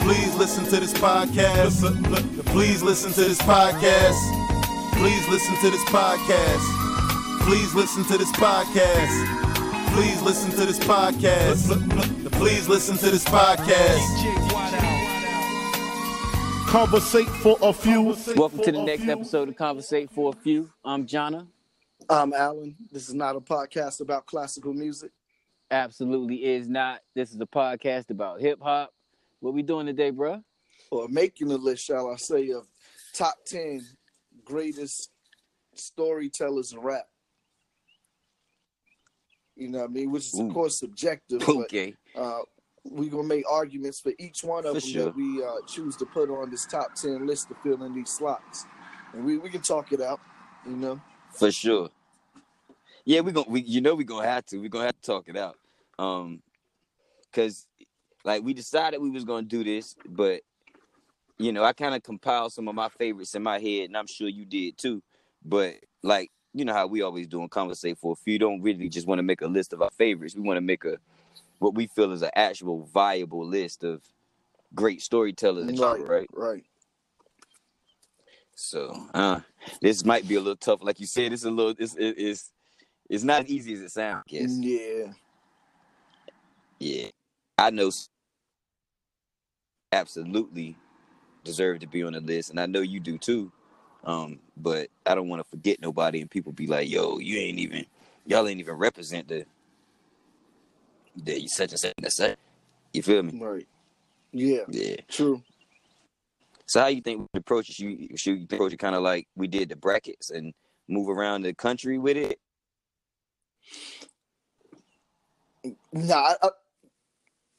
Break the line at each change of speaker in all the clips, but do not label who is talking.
Please listen to this podcast. Please listen to this podcast. Please listen to this podcast. Please listen to this podcast. Please listen to this podcast. Please listen to this podcast.
Conversate for a few.
Welcome to the next episode of Conversate for a Few. I'm Jonna.
I'm Alan. This is not a podcast about classical music.
Absolutely is not. This is a podcast about hip hop. What we doing today, bro?
Or making a list, shall I say, of top 10 greatest storytellers in rap. You know what I mean? Which is, of course, subjective.
Okay.
But, uh, we're to make arguments for each one of
For
them
sure.
that we uh, choose to put on this top 10 list to fill in these slots. And we, we can talk it out, you know?
For sure. Yeah, we gonna we you know we gonna have to. we gonna have to talk it out. Um cause like we decided we was gonna do this, but you know, I kind of compiled some of my favorites in my head, and I'm sure you did too. But like, you know how we always do in conversate for a few don't really just want to make a list of our favorites. We want to make a what we feel is an actual viable list of great storytellers genre, right?
Right.
So uh this might be a little tough. Like you said, it's a little it's it- it's it's not as easy as it sounds, I guess.
Yeah.
Yeah. I know absolutely deserve to be on the list, and I know you do too. Um, but I don't want to forget nobody and people be like, yo, you ain't even y'all ain't even represent the the such and such and such. You feel me?
Right. Yeah.
Yeah.
True.
So how you think we approach it? Should you approach it kind of like we did the brackets and move around the country with it?
Nah, I,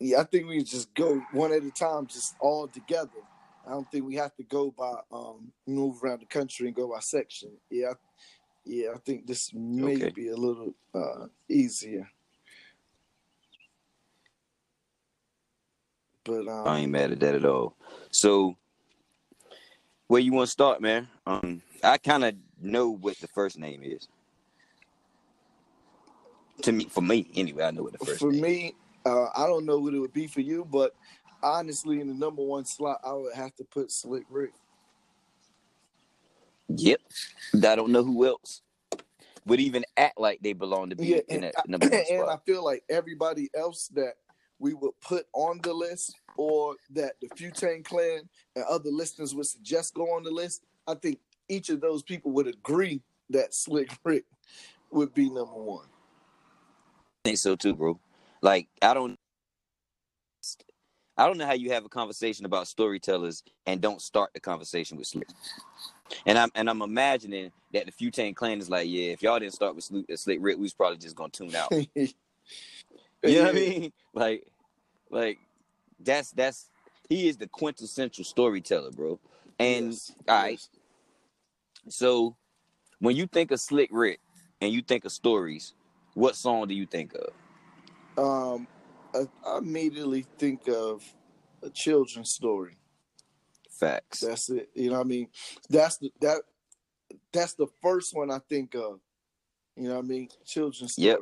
yeah, I think we just go one at a time, just all together. I don't think we have to go by um move around the country and go by section. Yeah, yeah, I think this may
Okay.
be a little uh easier. But um,
I ain't mad at that at all. So, where you want to start, man? Um, I kind of know what the first name is. To me, for me, anyway, I know what the first
for me, uh, I don't know what it would be for you, but honestly, in the number one slot, I would have to put Slick Rick.
Yep, I don't know who else would even act like they belong to be
Yeah,
in that number one spot.
and I feel like everybody else that we would put on the list, or that the Futane Clan and other listeners would suggest go on the list, I think each of those people would agree that Slick Rick would be number one.
I think so too, bro. Like I don't, I don't know how you have a conversation about storytellers and don't start the conversation with Slick. And I'm and I'm imagining that the Futane Clan is like, yeah, if y'all didn't start with Slick, Slick Rick, we was probably just gonna tune out. You know what I mean? Like, like that's that's he is the quintessential storyteller, bro. And
Yes,
all right,
yes.
so when you think of Slick Rick and you think of stories, what song do you think of?
Um, I, I immediately think of a children's story.
Facts.
That's it. You know what I mean? That's the that that's the first one I think of. You know what I mean? Children's story.
Yep.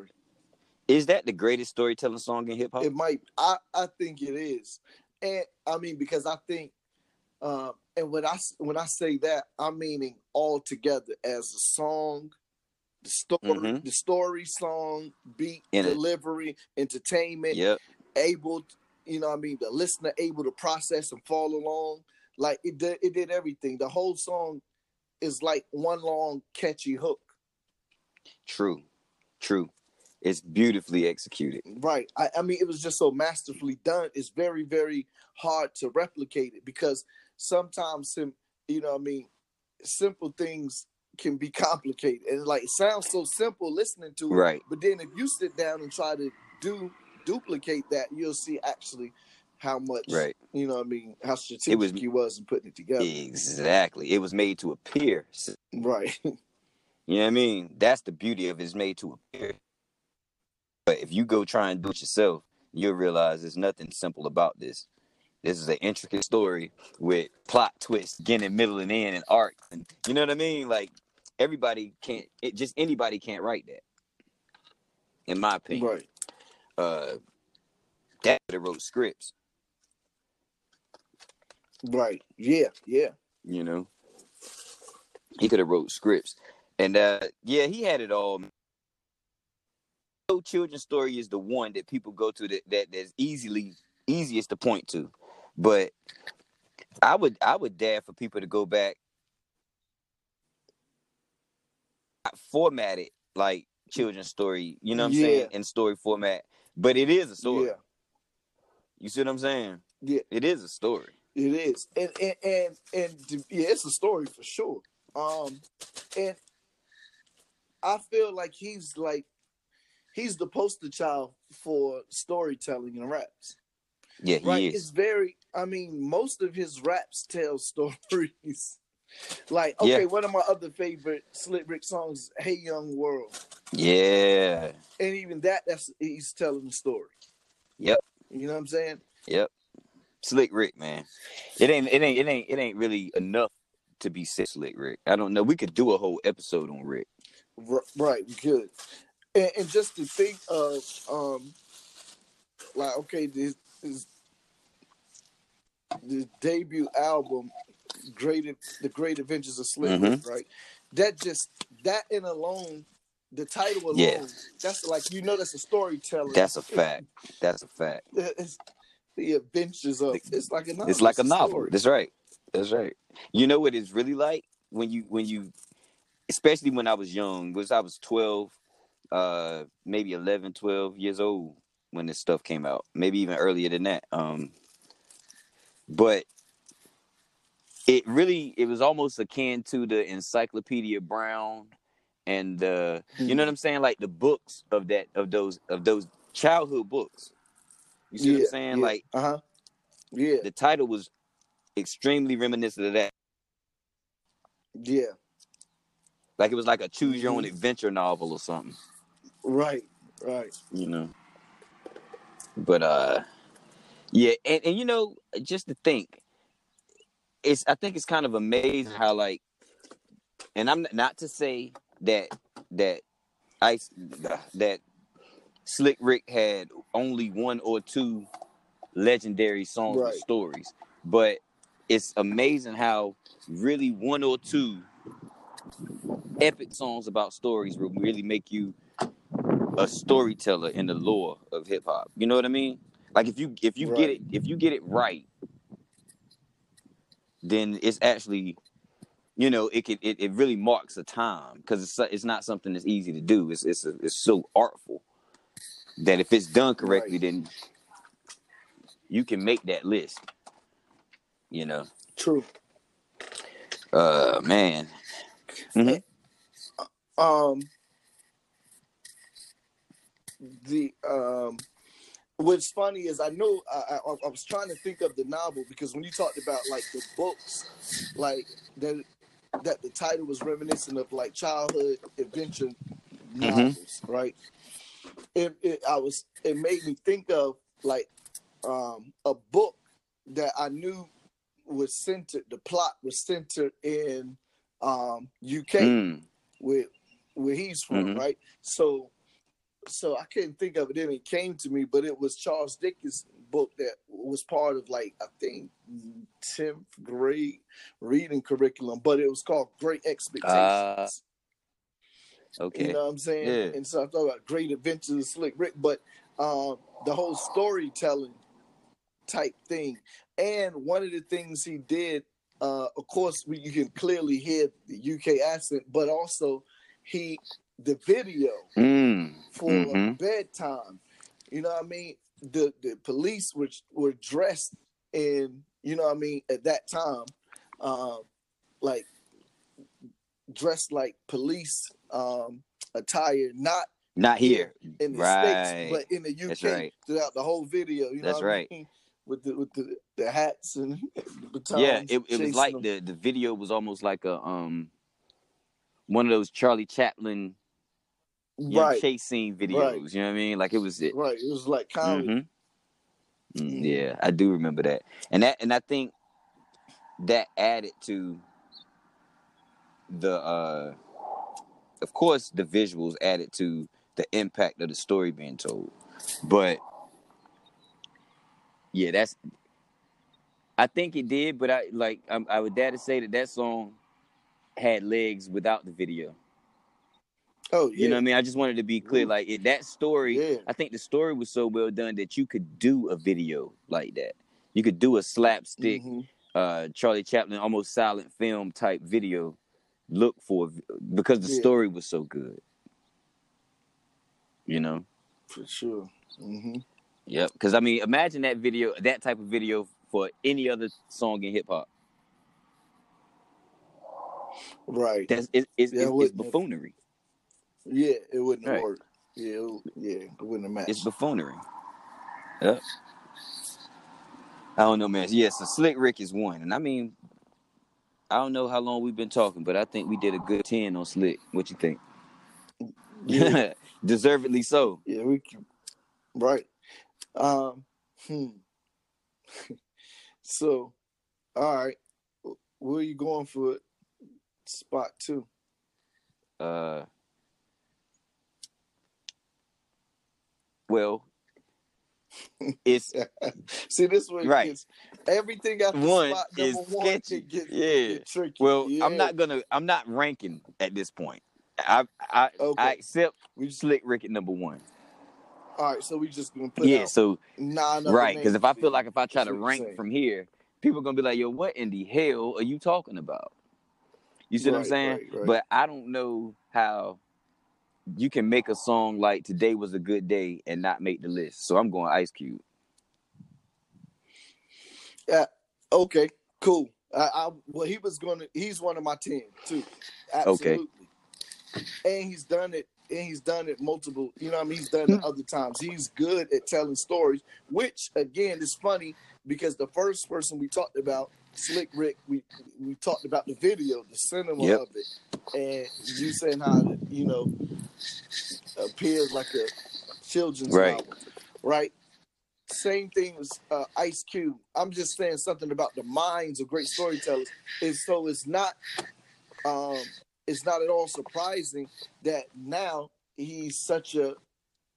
Is that the greatest storytelling song in hip hop?
It might I I think it is. And I mean because I think um and when I when I say that I'm meaning all together as a song, the story,
Mhm.
the story, song, beat,
In it.
delivery, entertainment,
Yep.
able, you know what I mean, the listener able to process and follow along. Like it did it did everything. The whole song is like one long catchy hook.
True. True. It's beautifully executed.
Right. I, I mean, it was just so masterfully done. It's very, very hard to replicate it because sometimes, sim, you know, what I mean, simple things can be complicated and like it sounds so simple listening to it.
Right.
But then if you sit down and try to do duplicate that, you'll see actually how much
Right.
you know what I mean, how strategic
was-
he was in putting it together.
Exactly. It was made to appear.
Right.
You know what I mean? That's the beauty of it's made to appear. But if you go try and do it yourself, you'll realize there's nothing simple about this. This is an intricate story with plot twists, beginning, middle, and end, and arc. And you know what I mean? Like everybody can't. It just anybody can't write that. In my opinion,
right.
uh, that could have wrote scripts.
Right. Yeah. Yeah.
You know, he could have wrote scripts, and uh, yeah, he had it all. No children's story is the one that people go to that, that that's easily easiest to point to, but I would I would dare for people to go back, format it like children's story. You know what I'm
Yeah.
saying in story format, but it is a story.
Yeah.
You see what I'm saying?
Yeah.
It is a story.
It is, and and and, and yeah, it's a story for sure. Um, and I feel like he's like he's the poster child for storytelling and raps.
Yeah, he
Right?
is.
It's very. I mean, most of his raps tell stories. Like,
Yeah.
okay, one of my other favorite Slick Rick songs, "Hey Young World,"
Yeah.
and even that, that's he's telling the story.
Yep.
You know what I'm saying?
Yep. Slick Rick, man. It ain't it ain't it ain't it ain't really enough to be said Slick Rick. I don't know. We could do a whole episode on Rick.
R- right, good. And, and just to think of, um, like, okay, this is the debut album, Great, the Great Adventures of Slick Rick, right? That just that in alone, the title alone,
Yeah.
that's like you know that's a storytelling.
That's a fact. That's a fact.
It's the adventures of. It's like a novel.
It's like a novel.
story.
That's right. That's right. You know what it's really like when you when you especially when I was young, was I was 12, uh maybe 11, 12 years old when this stuff came out. Maybe even earlier than that. Um but it really it was almost akin to the Encyclopedia Brown and uh you know what I'm saying like the books of that of those of those childhood books. You see what I'm saying? Like
uh huh. Yeah,
the title was extremely reminiscent of that.
yeah,
Like it was like a choose your own
Mhm.
adventure novel or something,
right, right.
you know. But uh yeah, and, and you know, just to think, it's I think it's kind of amazing how like and I'm not to say that that Ice that Slick Rick had only one or two legendary songs
Right.
and stories, but it's amazing how really one or two epic songs about stories will really make you a storyteller in the lore of hip hop. You know what I mean? Like if you if you get it if you get it right, then it's actually you know it could it, it really marks a time because it's it's not something that's easy to do. It's it's it's so artful that if it's done correctly,
Right.
then you can make that list. You know,
True.
uh, man. mm-hmm.
um the um what's funny is I know I, I, I was trying to think of the novel because when you talked about like the books, like that that the title was reminiscent of like childhood adventure novels, right? It, it I was it made me think of like um a book that I knew was centered the plot was centered in um UK
Mm.
where where he's from,
Mhm.
right? So so I couldn't think of it and it came to me, but it was Charles Dickens' book that was part of like I think tenth grade reading curriculum, but it was called Great Expectations.
Ah, Okay.
You know what I'm saying?
Yeah.
And so I thought about Great Adventures of Slick Rick, but um, the whole storytelling type thing. And one of the things he did, uh, of course, we, you can clearly hear the UK accent, but also he the video
Mm.
for
Mhm.
bedtime. You know what I mean? The the police were were dressed in, you know what I mean, at that time, um, like dressed like police um attire, not
Not here.
in the
Right.
states, but in the UK
right.
throughout the whole video. You know
That's
what I
right.
mean? With the with the, the hats and the batons.
yeah, it, it was like
them.
the the video was almost like a um one of those Charlie Chaplin you know,
right,
chase scene videos. You know what I mean? Like it was it.
right. It was like comedy.
Mhm. Mm,
Mhm.
Yeah, I do remember that, and that and I think that added to the uh of course the visuals added to the impact of the story being told but yeah that's i think it did but i like i, I would dare to say that that song had legs without the video
Oh yeah,
you know what i mean i just wanted to be clear like it, that story
Yeah.
i think the story was so well done that you could do a video like that you could do a slapstick
Mhm.
uh Charlie Chaplin almost silent film type video look for because the
Yeah.
story was so good. You know?
for sure. Mm-hmm.
Yep. Because I mean, imagine that video, that type of video for any other song in hip hop.
Right.
That's it, it's,
Yeah, it
it's, it's buffoonery.
Yeah, it wouldn't have
Right.
worked. Yeah, it, yeah, it wouldn't have matched.
It's buffoonery. Yep. I don't know, man. Yes, so Slick Rick is one, and I mean, I don't know how long we've been talking, but I think we did a good ten on Slick. What you think?
Yeah.
Deservedly so.
Yeah, we can. Right. Um. Hmm. so, all right. Where are you going for spot two?
Uh, well, it's
See, this one
Right.
gets everything after
One
spot
is
one
sketchy. Yeah. well.
Yeah.
I'm not gonna. I'm not ranking at this point. I I
Okay.
I accept
We just,
Slick Rick at number one.
all right, so we just gonna put
Yeah. So
nine.
right, because if I feel like if I try to rank
saying.
from here, people are gonna be like, "Yo, what in the hell are you talking about?" You see what I'm saying?
right, right.
But I don't know how you can make a song like "Today Was a Good Day" and not make the list. So I'm going Ice Cube. Yeah.
Okay, cool. I, I well, he was gonna. He's one of my ten too. Absolutely. And he's done it. And he's done it multiple. You know, what I mean, he's done
Hmm.
it other times. He's good at telling stories, which again is funny because the first person we talked about, Slick Rick, we we talked about the video, the cinema
Yep.
of it, and you saying how it, you know appears like a children's
Right.
novel, right? Same thing as uh, Ice Cube. I'm just saying something about the minds of great storytellers. Is so it's not um it's not at all surprising that now he's such a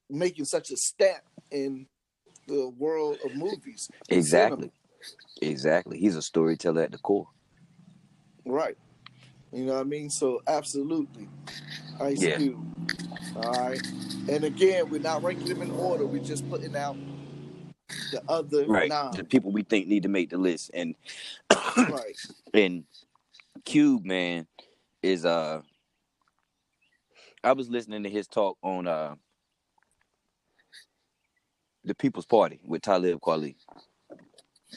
making such a step in the world of movies. and
Exactly. Exactly. He's a storyteller at the core.
Right. You know what I mean? So absolutely. Ice
Yeah.
Cube. All right. And again, we're not ranking them in order. We're just putting out the other
Right.
nine.
The people we think need to make the list. And
Right.
and Cube, man, is uh I was listening to his talk on uh the People's Party with Talib Kweli.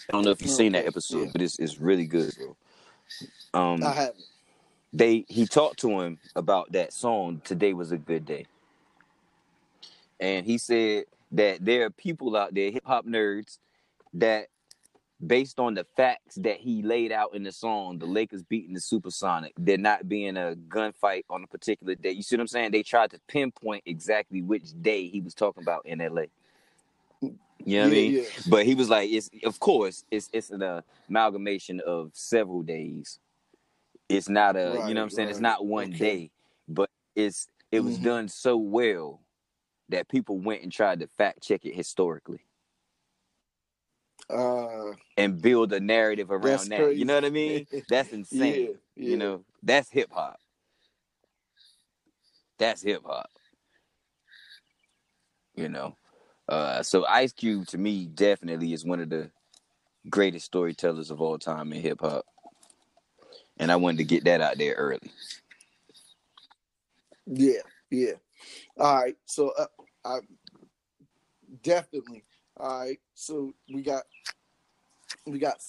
I don't know if you've seen that episode,
yeah.
but it's it's really good, bro. Um
I haven't.
they he talked to him about that song today was a good day and he said that there are people out there hip hop nerds that based on the facts that he laid out in the song the lakers beating the supersonic there not being a gunfight on a particular day you see what i'm saying they tried to pinpoint exactly which day he was talking about in la you know what i mean?
yeah.
but he was like it's of course it's it's an amalgamation of several days. It's not a you know what i'm saying? It's not one
Okay.
day but it's it was
Mhm.
done so well that people went and tried to fact check it historically.
Uh,
and build a narrative around that. You know what i mean? That's insane
yeah, yeah.
you know? That's hip hop. That's hip hop. You know uh so ice cube to me definitely is one of the greatest storytellers of all time in hip hop and i wanted to get that out there early
Yeah, yeah. All right. So uh, I definitely. All right. So we got we got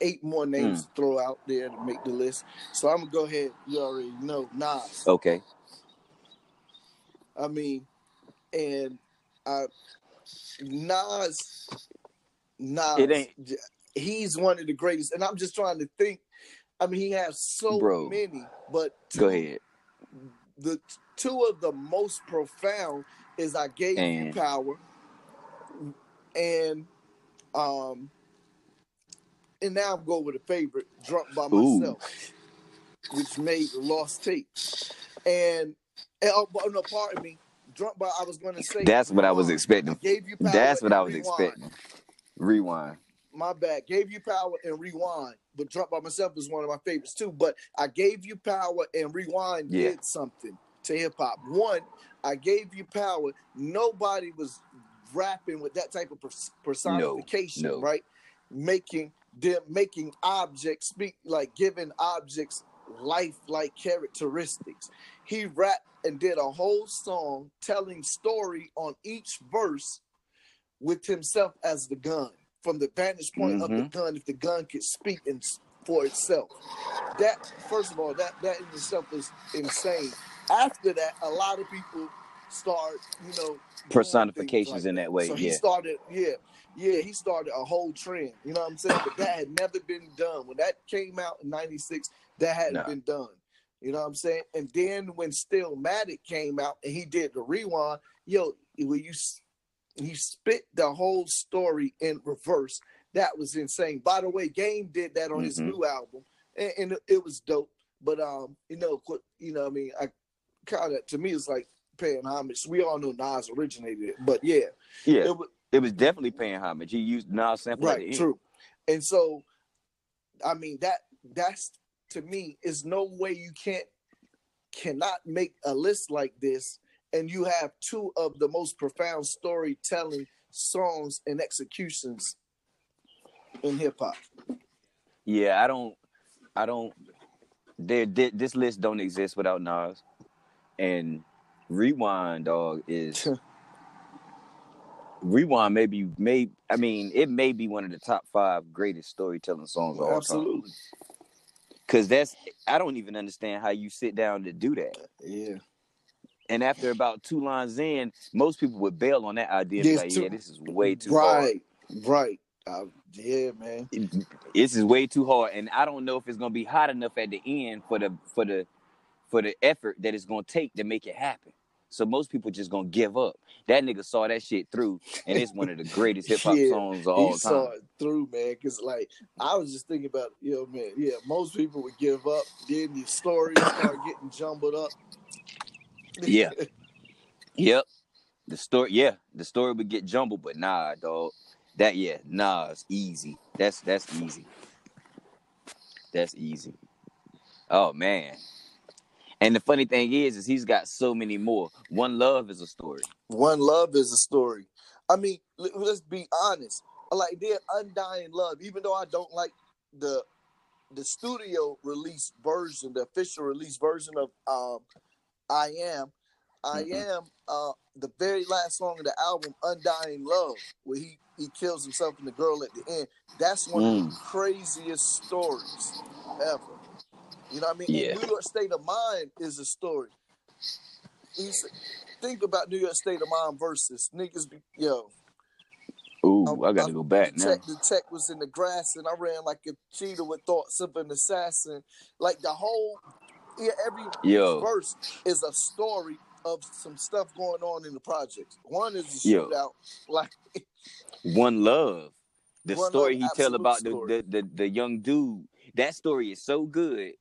eight more names to throw out there to make the list. So I'm gonna go ahead. You already know Nas.
Okay.
I mean, and uh, Nas, Nas,
It ain't-
he's one of the greatest. And I'm just trying to think. I mean, he has so
Bro.
many, but
Go ahead.
The two of the most profound is "I Gave You Power" and um, and now I'm going with a favorite, "Drunk by
Ooh.
Myself," which made the lost tape. And, and oh, but no, pardon me, "Drunk by." I was going to say
That's what I was
um,
expecting.
Gave you power
That's what I was
rewind.
expecting. Rewind.
My bad. Gave you power and rewind. But drunk by myself is one of my favorites too. But I gave you power and rewind
Yeah.
did something to hip hop. One, I gave you power. Nobody was rapping with that type of pers- personification,
no.
right? Making them making objects speak like giving objects life-like characteristics. He rapped and did a whole song telling story on each verse with himself as the gun from the vantage point of the
Mhm.
gun if the gun could speak in, for itself. That first of all that that in itself is insane. After that a lot of people start you know
Personifications
like
in that. way,
so he started yeah yeah he started a whole trend you know what i'm saying? But that had never been done. When that came out in 96 that hadn't
Nah.
been done you know what i'm saying and then when Stillmatic came out and he did the rewind yo when you he spit the whole story in reverse. That was insane. By the way, Game did that on his
Mhm.
new album, and, and it- was dope. But um, you know, you know, I mean, I kind of to me it's like paying homage. We all know Nas originated it, but yeah,
Yeah.
it was
It was definitely paying homage. He used Nas sample
right, true. And so, I mean that that's to me is no way you can't cannot make a list like this and you have two of the most profound storytelling songs and executions in hip hop.
Yeah, I don't, I don't. There, thi- this list don't exist without Nas, and Rewind, dog, is Rewind. Maybe, may I mean, it may be one of the top five greatest storytelling songs of all time. Because that's, I don't even understand how you sit down to do that.
Yeah.
And after about two lines in, most people would bail on that idea. and be like,
too-
yeah, this is way too hard.
right. Right. Uh, yeah, man.
this is way too hard and i don't know if it's gonna be hot enough at the end for the for the for the effort that it's gonna take to make it happen so most people just gonna give up that nigga saw that shit through and it's one of the greatest hip-hop
Yeah,
songs of
he
all
saw it through, man. Cause like I was just thinking about, you know, man. Yeah, most people would give up. Then the stories start getting jumbled up.
Yeah. yep the story yeah the story would get jumbled but nah dog that yeah nah it's easy that's that's easy that's easy oh man and the funny thing is is he's got so many more one love is a story
One love is a story. I mean, let's be honest. Like their undying love, even though I don't like the the studio release version, the official release version of um I am. I
Mhm.
am uh the very last song of the album, Undying Love, where he he kills himself and the girl at the end. That's one of
Mm.
the craziest stories ever. You know what I mean?
Yeah.
New York State of Mind is a story. Think about New York State of Mind versus niggas. Be, yo,
Ooh, I gotta go back
the
now.
the tech was in the grass, and I ran like a cheetah with thoughts of an assassin. Like the whole, yeah, every
Yo.
verse is a story of some stuff going on in the projects. One is a
Yo.
shootout, like
One love. The
One
story
Love,
he tell about the, the, the the young dude. That story is so good.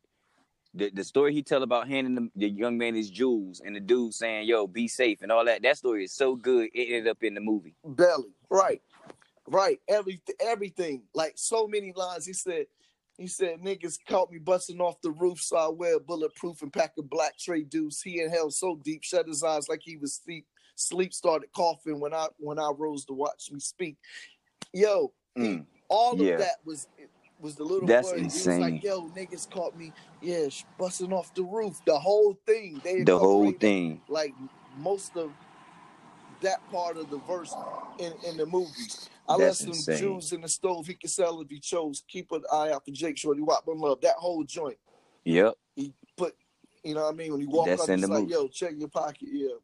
The the story he tell about handing the, the young man his jewels and the dude saying, "Yo, be safe" and all that. That story is so good. It ended up in the movie.
belly, right, right, every everything. Like so many lines. He said, he said, niggas caught me busting off the roof, so I wear bulletproof and pack a black tray deuce. He inhaled so deep, shut his eyes like he was sleep. Sleep started coughing when I when I rose to watch me speak. Yo,
Mm.
all
Yeah.
of that was was the little
That's
word. He was
insane.
like, "Yo, niggas caught me, yeah, busting off the roof." The whole thing. They
The whole thing.
Like most of that part of the verse in, in the movie. I
That's
left
insane.
some Jews in the stove. He could sell if he chose. Keep an eye out for Jake Shorty. Wop and love that whole joint.
Yep.
He put, you know what I mean. When he walked
That's
up,
in the
like, yo, check your pocket. Yeah,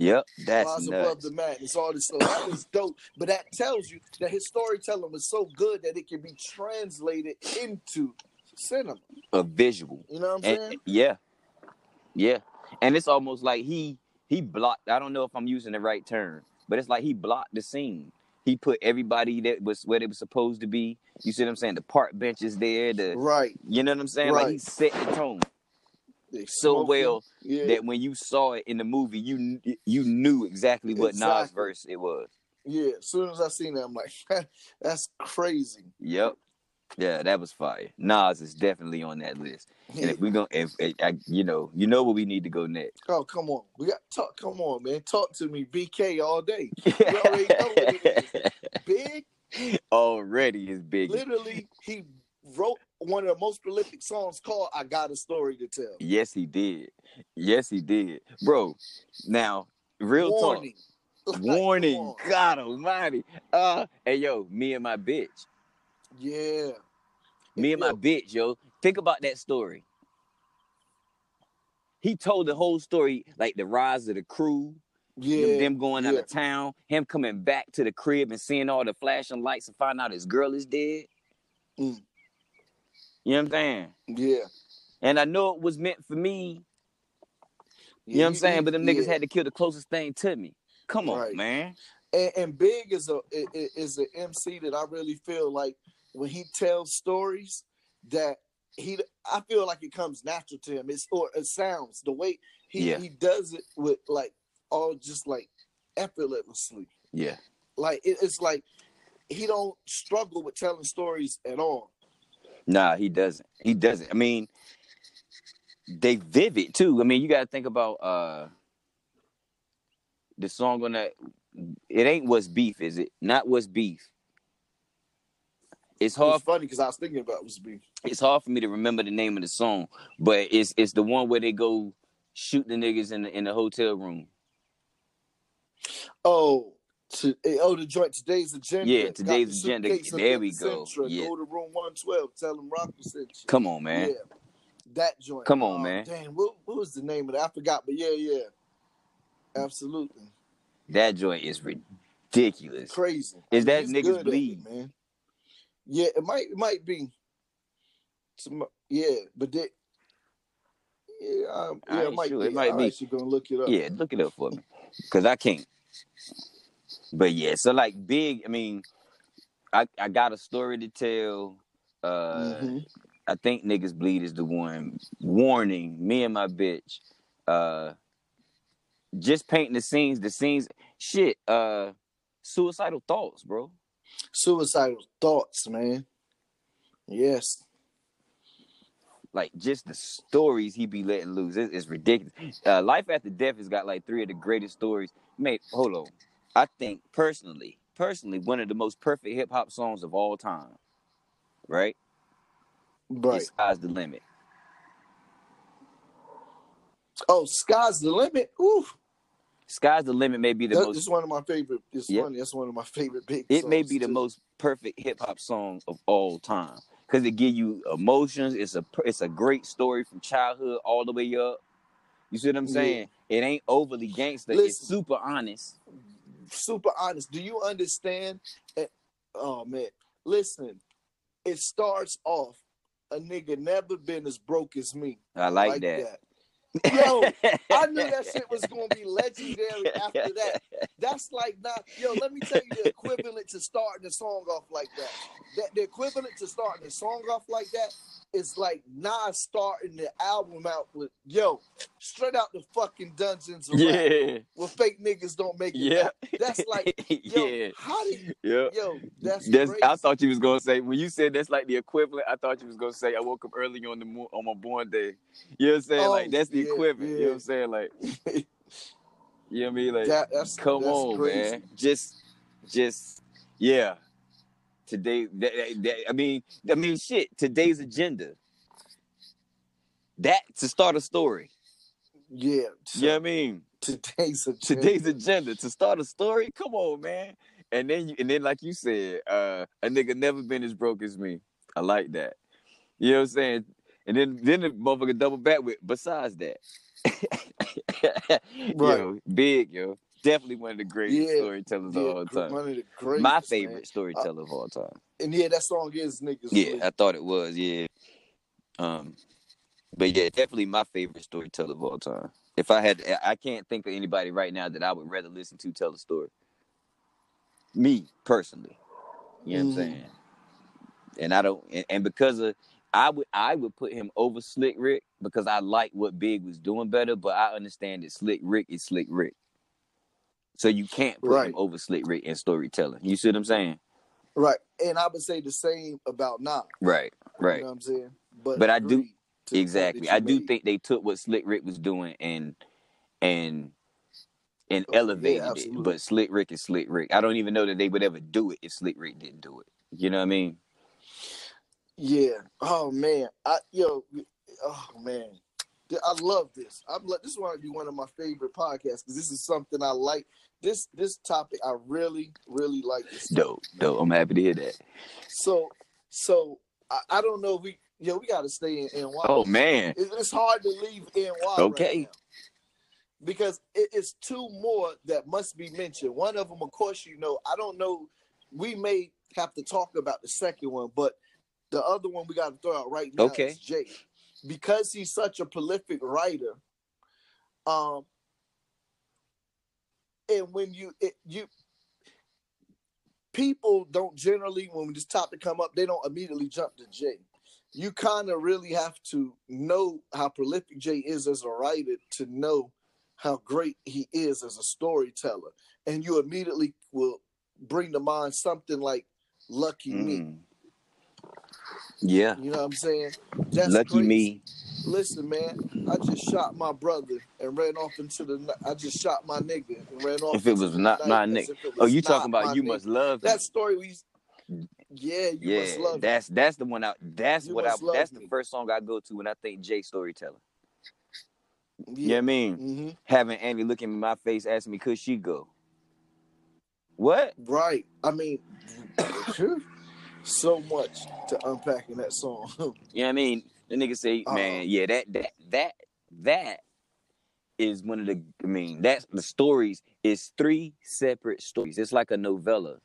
Yep. That's
above the madness. All this stuff. That was dope. But that tells you that his storytelling was so good that it can be translated into cinema.
A visual.
You know what I'm
And,
saying?
yeah. Yeah. And it's almost like he he blocked. I don't know if I'm using the right term, but it's like he blocked the scene. He put everybody that was where they were supposed to be. You see what I'm saying? The park benches there. The
Right.
you know what I'm saying? Like he set the tone
They
so well
Yeah.
that when you saw it in the movie, you you knew exactly what Nas verse it was.
Yeah, as soon as I seen that, I'm like, that's crazy.
Yep. Yeah, that was fire. Nas is definitely on that list. And if we're gonna, if, if I, you know, you know where we need to go next.
Oh, come on. We got talk. Come on, man. Talk to me, BK, all day. already know what it Big,
Already is big.
literally, he wrote one of the most prolific songs called "I Got a Story to Tell."
Yes, he did. Yes, he did, bro. Now, real
Warning.
talk. Warning. God Almighty. Uh, hey yo, me and my bitch.
Yeah.
Me and my bitch, yo. Think about that story. He told the whole story, like the rise of the crew,
Yeah.
them, going out of town, him coming back to the crib and seeing all the flashing lights and find out his girl is dead.
Mm.
You know what I'm saying?
Yeah.
And I know it was meant for me. You know what I'm saying? But them niggas
yeah.
had to kill the closest thing to me. Come on,
Right.
man.
and, and Big is a is an MC that I really feel like when he tells stories that he I feel like it comes natural to him. It's or it sounds the way he
Yeah.
he does it with like all just like effortlessly.
Yeah.
Like it, it's like he don't struggle with telling stories at all.
Nah, he doesn't. He doesn't. I mean, they vivid too. I mean, you gotta think about uh the song on that it ain't what's beef, is it? Not what's beef. It's hard
It's funny because I was thinking about was being
it's hard for me to remember the name of the song, but it's it's the one where they go shoot the niggas in the in the hotel room.
oh. To, oh, the joint today's agenda.
Yeah, Today's
the
Agenda. There we go.
Centra.
Yeah.
Go to room one twelve. Tell them Rocker sent you.
Come on, man.
Yeah, that joint.
Come on,
Oh,
man.
Damn, what, what was the name of that? I forgot, but yeah, yeah, absolutely
That joint is ridiculous.
crazy.
Is that niggas
at it,
bleed?
man? Yeah, it might, it might be. Some, yeah, but they, yeah, um,
I
yeah, it might
sure.
be.
It might
I'm
be.
actually gonna look it up.
Yeah, look it up for me. Cause I can't. But yeah, so like big, I mean, I, I got a story to tell. Uh
Mhm.
I think niggas bleed is the one. Warning, me and my bitch. Uh just painting the scenes, the scenes shit, uh suicidal thoughts, bro.
Suicidal thoughts, man. Yes.
Like just the stories he be letting loose. It's, it's ridiculous. Uh Life After Death has got like three of the greatest stories. Mate, hold on. I think personally, personally, one of the most perfect hip hop songs of all time. Right?
Right.
It's Sky's the limit.
Oh, sky's the limit. Ooh,
Sky's the limit may be the
that,
most
it's one of my favorite. It's
Yep.
funny. That's one of my favorite big.
it may be the most perfect hip hop song of all time because it give you emotions. It's a it's a great story from childhood all the way up. You see what I'm
Yeah.
saying? It ain't overly gangster. It's super honest.
Super honest. Do you understand? Eh, Oh man, listen. It starts off. A nigga never been as broke as me.
I like, that.
that. Yo, I knew that shit was gonna be legendary after that. That's like not yo. Let me tell you the equivalent to starting the song off like that. That the equivalent to starting the song off like that is like Nas starting the album out with yo straight out the fucking dungeons. Of
Yeah,
where fake niggas don't make it.
yeah,
back. That's like yo.
yeah,
How did
yeah.
yo? That's,
That's. I thought you was gonna say when you said that's like the equivalent. I thought you was gonna say I woke up early on the on my born day. You know what I'm saying?
Oh,
like that's the
yeah,
equivalent. You know what I'm saying? Like you know what I mean? Like
That- that's
come
that's
on,
crazy.
man. Just just yeah. Today, that, that- that- I mean, I mean, shit. Today's agenda. That to start a story.
Yeah,
You know what I mean?
Today's agenda.
today's agenda to start a story. Come on, man. And then you, and then like you said, uh, a nigga never been as broke as me. I like that. You know what I'm saying? And then then the motherfucker double back with besides that.
Right.
Yo, big, yo. Definitely one of the greatest
Yeah,
storytellers
Yeah,
of all time.
one of the greatest,
My
man.
favorite storyteller of all time.
And yeah, that song is niggas.
Yeah. I thought it was, yeah. Um but yeah, definitely my favorite storyteller of all time. If I had I can't think of anybody right now that I would rather listen to tell a story. Me personally. You know what
Mhm.
I'm saying? And I don't and, and because of I would I would put him over Slick Rick because I like what Big was doing better, but I understand that Slick Rick is Slick Rick. So you can't put
Right.
him over Slick Rick in storytelling. You see what I'm saying?
Right. And I would say the same about Nas.
Right, right.
You know what I'm saying? But
But I do-
agreed to the point
Exactly. I do
made.
think they took what Slick Rick was doing and and and
Oh, yeah,
elevated it. But Slick Rick is Slick Rick. I don't even know that they would ever do it if Slick Rick didn't do it. You know what I mean?
Yeah. Oh man. I yo. Oh man. I love this. I'm like this might be one of my favorite podcasts because this is something I like. This this topic I really really like. This
Dope, dope. I'm happy to hear that.
So so I, I don't know if we yo we got to stay in NY.
Oh man.
It- it's hard to leave NY.
Okay.
Right. Because it's two more that must be mentioned. One of them, of course, you know. I don't know. We may have to talk about the second one, but the other one we got to throw out right now
Okay.
is Jay, because he's such a prolific writer. Um, and when you it, you people don't generally when this topic come up, they don't immediately jump to Jay you kind of really have to know how prolific Jay is as a writer to know how great he is as a storyteller. And you immediately will bring to mind something like Lucky Me.
Yeah.
You know what I'm saying? That's
Lucky
crazy.
me.
Listen, man, I just shot my brother and ran off into the. I just shot my nigga and ran off.
If it was not my nigga. Oh, you talking about you
nigga.
must love me.
That story we. Yeah, you
yeah,
must love.
that's that's the one out. That's
You
what I. That's the first song I go to when I think Jay storyteller.
Yeah.
You know what I mean?
hmm
Having Andy looking in my face, asking me, "Could she go?" What?
Right. I mean, so much to unpack in that song.
You know what I mean? The nigga say,
Uh,
man, yeah, that that that that is one of the. I mean, that's the stories. Is three separate stories. It's like a novella.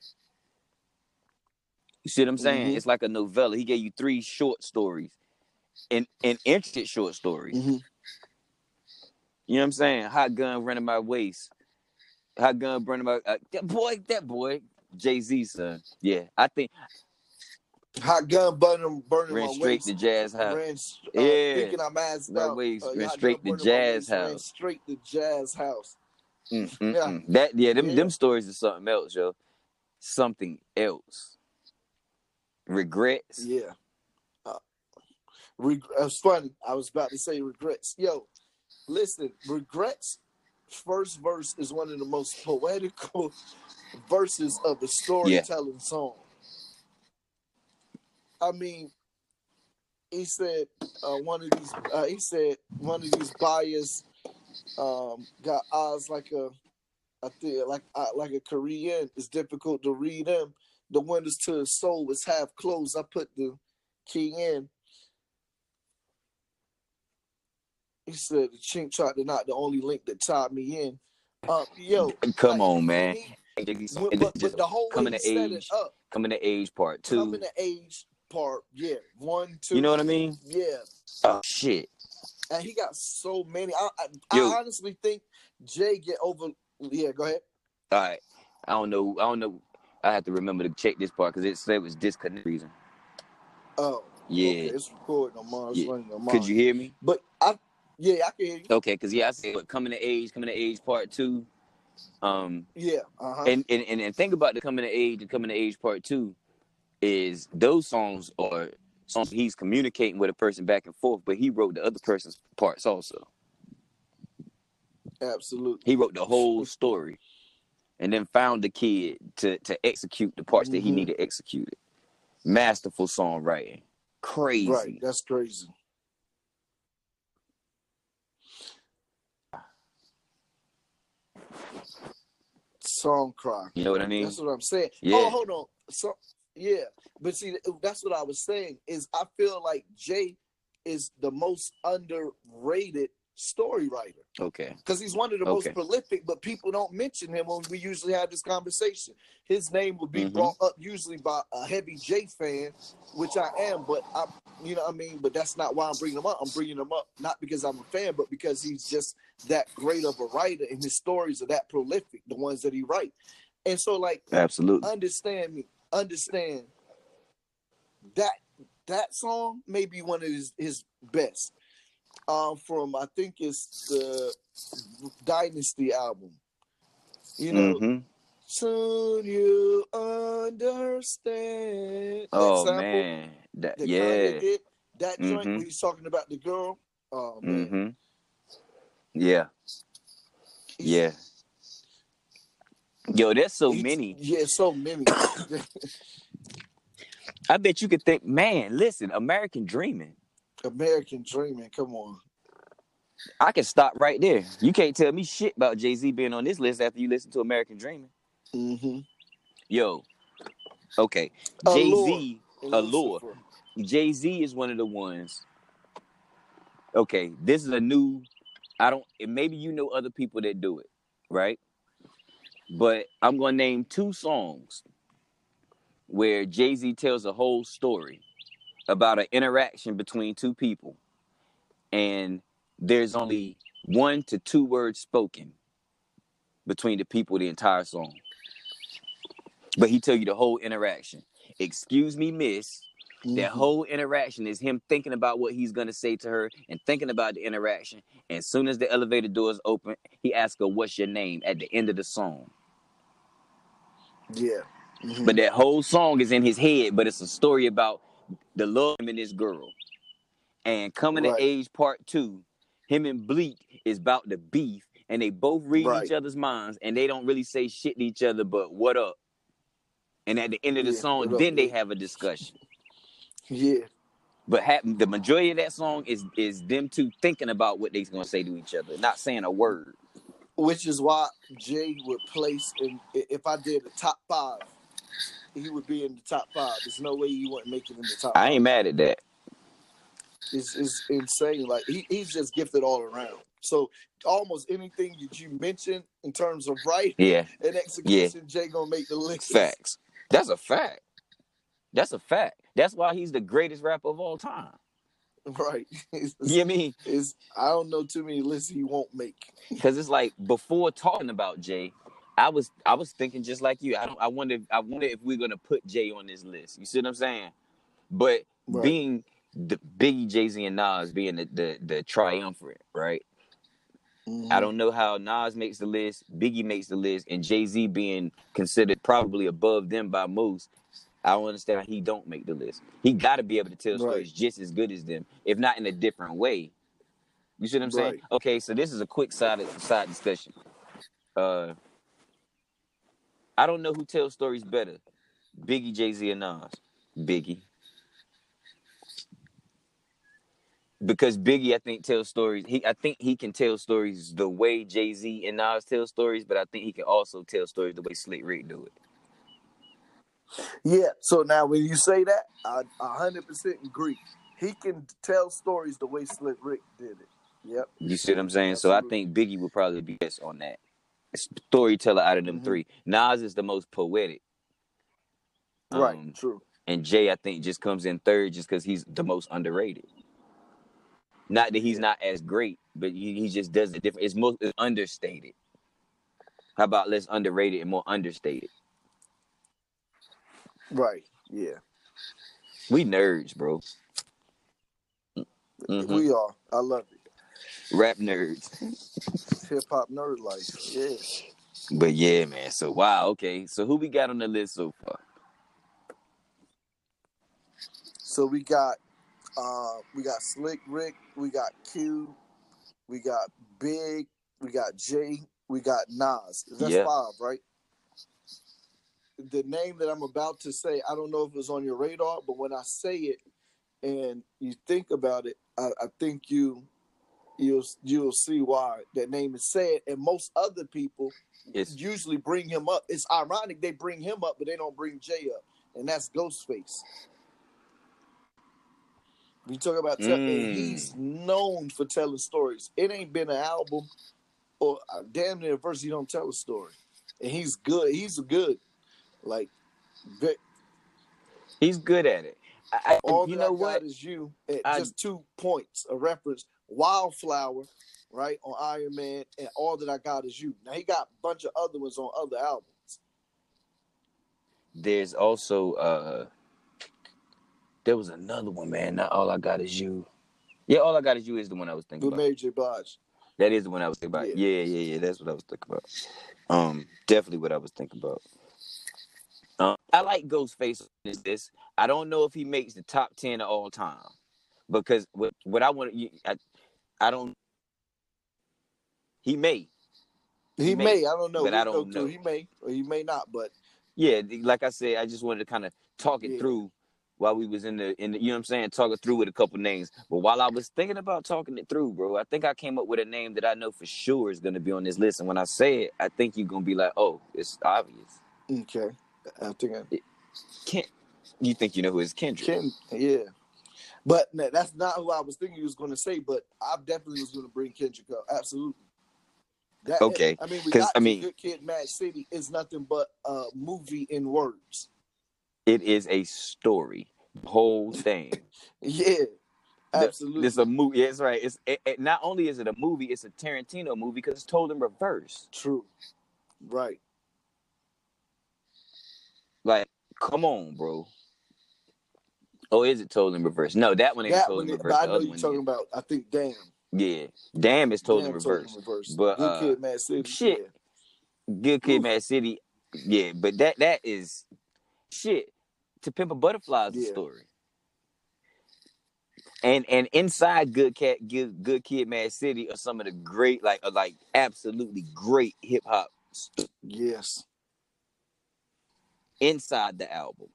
You see what I'm saying?
Mhm.
It's like a novella. He gave you three short stories, and and intricate short stories.
Mhm.
You know what I'm saying? Hot gun running my waist. Hot gun running my uh, that boy. That boy, Jay Z son. Yeah, I think
Hot gun burning, burning
ran
my
straight
waist.
to Jazz House.
Ran, uh,
Yeah.
thinking I'm asked
My
out.
waist,
uh,
ran straight to Jazz
waist, ran
House.
Straight to Jazz House.
Mm, mm,
Yeah.
mm. That yeah, them
Yeah.
them stories is something else, yo. Something else. Regrets.
Yeah. Uh, reg- it's funny. I was about to say regrets. Yo, listen, regrets. First verse is one of the most poetical verses of the storytelling song. I mean, he said uh, one of these. Uh, he said one of these buyers um, got eyes like a, I think like uh, like a Korean. It's difficult to read them. The windows to his soul was half closed. I put the key in. He said the chink tried to knock the only link that tied me in. Um, yo,
Come
like,
on, man.
he-
just-
but, but, the whole
coming to age,
it up,
coming to age part two.
coming to age part, yeah, one, two.
You know what I mean?
Yeah,
Oh shit.
and he got so many. I, I, I honestly think Jay get over. Yeah, go ahead.
All right. I don't know. I don't know. I have to remember to check this part because it said it was disconnect reason.
Oh,
Yeah.
okay, it's recording on mine.
Yeah.
running on mine.
Could you hear me?
But I, yeah, I can hear you.
Okay, because yeah, I said what, coming to age, coming to age part two. Um,
Yeah, uh huh.
and, and and and think about the coming to age and coming to age part two is those songs are songs he's communicating with a person back and forth, but he wrote the other person's parts also.
Absolutely.
He wrote the whole story, and then found the kid to to execute the parts that he
Mhm.
needed executed. Masterful songwriting, crazy.
Right. That's crazy. Song cry.
You know what I mean?
That's what I'm saying.
Yeah.
Oh, hold on. So yeah, but see, that's what I was saying. Is I feel like Jay is the most underrated story writer
Okay.
because he's one of the most prolific, but people don't mention him when we usually have this conversation. His name will be
Mhm.
brought up usually by a heavy J fan, which I am, but I, you know, what I mean, but that's not why I'm bringing him up. I'm bringing him up not because I'm a fan, but because he's just that great of a writer, and his stories are that prolific, the ones that he write. And so, like,
Absolutely.
understand me, understand that that song may be one of his, his best. Um, from I think it's the Dynasty album. You know,
hmm
soon you understand.
Oh
sample,
man. That,
that
yeah.
Did, that joint
Mhm.
where he's talking about the girl. Oh man,
hmm Yeah. Yeah. Yo, there's so
He-
many.
Yeah, so many.
I bet you could think, man, listen, American Dreaming.
American Dreaming. Come on.
I can stop right there. You can't tell me shit about Jay Z being on this list after you listen to American Dreaming.
Mm-hmm.
Yo, okay, Jay Z,
Allure.
Allure. Jay Z is one of the ones. Okay, this is a new. I don't. Maybe you know other people that do it, right? But I'm gonna name two songs where Jay Z tells a whole story about an interaction between two people, and there's only one to two words spoken between the people the entire song. But he tell you the whole interaction. Excuse me, miss. That
Mhm.
whole interaction is him thinking about what he's gonna say to her and thinking about the interaction. And as soon as the elevator doors open, he asks her, "What's your name?" at the end of the song.
Yeah. Mhm.
But that whole song is in his head, but it's a story about the love him and this girl. And coming
Right.
to age part two, him and Bleek is about the beef, and they both read
Right.
each other's minds, and they don't really say shit to each other, but what up? And at the end of the
Yeah,
song,
up,
then they have a discussion.
Yeah.
But ha- the majority of that song is is them two thinking about what they're gonna say to each other, not saying a word.
Which is why Jay would place in if I did a top five, he would be in the top five. There's no way he wouldn't make it in the top.
I
five.
ain't mad at that.
It's, it's insane. Like he, he's just gifted all around. So almost anything that you mention in terms of writing
Yeah,
and execution, Jay gonna make the list.
facts. That's a fact. That's a fact. That's why he's the greatest rapper of all time.
Right. It's,
You know I mean?
it's- I don't know too many lists he won't make.
Because it's like before talking about Jay, I was I was thinking just like you. I don't I wonder I wonder if we're gonna put Jay on this list. You see what I'm saying? But
Right.
being the Biggie, Jay Z, and Nas being the the, the triumvirate, right?
Mhm.
I don't know how Nas makes the list, Biggie makes the list, and Jay Z being considered probably above them by most. I don't understand how he don't make the list. He got to be able to tell
Right.
stories just as good as them, if not in a different way. You see what I'm saying?
Right.
Okay, so this is a quick side side discussion. Uh, I don't know who tells stories better, Biggie, Jay Z, or Nas. Biggie. Because Biggie, I think, tells stories. He, I think, he can tell stories the way Jay Z and Nas tell stories, but I think he can also tell stories the way Slick Rick do it.
Yeah. So now when you say that, I a hundred percent agree. He can tell stories the way Slick Rick did it. Yep.
You see what I'm saying? So I think Biggie would probably be best on that storyteller out of them
Mhm.
three. Nas is the most poetic,
right.
Um,
True.
and Jay I think just comes in third just because he's the most underrated. Not that he's
Yeah.
not as great, but he, he just does it different. It's most it's understated. How about less underrated and more understated?
Right. Yeah.
We nerds, bro. Mhm.
We are. I love it.
Rap nerds.
Hip hop nerd life. Yeah.
But yeah, man. So wow, okay. So who we got on the list so far?
So we got uh we got Slick Rick, we got Q, we got Big, we got Jay, we got Nas. That's
Yeah.
five, right? The name that I'm about to say, I don't know if it was on your radar, but when I say it and you think about it, I, I think you you'll you'll see why that name is said. And most other people
It's
usually bring him up. It's ironic they bring him up, but they don't bring Jay up, and that's Ghostface. We talk about tell-
Mm.
he's known for telling stories. It ain't been an album or uh, damn near verse he don't tell a story, and he's good. He's a good. Like ve-
he's good at it. I,
all
you
that
know
I
what?
got is you. At
I-
just two points, a reference. Wildflower, right on Iron Man, and all that I got is you. Now he got a bunch of other ones on other albums.
There's also uh there was another one, man. Not all I got is you. Yeah, all I got is you is the one I was thinking
With
about.
J. Blige.
That is the one I was thinking about.
Yeah.
Yeah, yeah, yeah. That's what I was thinking about. Um, definitely what I was thinking about. I like Ghostface. Is this? I don't know if he makes the top ten of all time because what what I want to, I, I don't. He may,
He,
He
may,
may,
I don't know.
but I don't know.
He may, or he may not. But
yeah. Like I said, I just wanted to kind of talk it
Yeah.
through while we was in the in the, you know what I'm saying, talk it through with a couple names. But while I was thinking about talking it through, bro, I think I came up with a name that I know for sure is gonna be on this list. And when I say it, I think you're gonna be like, oh, it's obvious.
okay, I think I
Can't you think you know who is Kendrick?
Yeah, but no, that's not who I was thinking you was going to say. But I definitely was going to bring Kendrick up. Absolutely. That,
Okay,
I mean, we
'cause,
got
I mean-
Good Kid, Mad City is nothing but a movie in words.
It is a story. Whole thing.
Yeah,
The-
absolutely.
It's a movie. Yeah, it's right. It's it, it- not only is it a movie, it's a Tarantino movie because it's told in reverse.
True. Right.
Like, come on, bro. Oh, is it told in reverse? No, that one ain't
That
told
one,
in
is-
reverse.
I know you're talking
is.
about. I think Damn.
Yeah, damn, it's told in
Damn
reverse.
in reverse.
But,
Good
uh,
Kid, Mad City.
shit. Good Kid,
Oof.
Mad City. Yeah, but that that is shit. To Pimp a Butterfly is a
Yeah.
story. And and inside Good Cat, Good, Good Kid, Mad City are some of the great, like, like absolutely great hip hop
Yes.
Inside the album.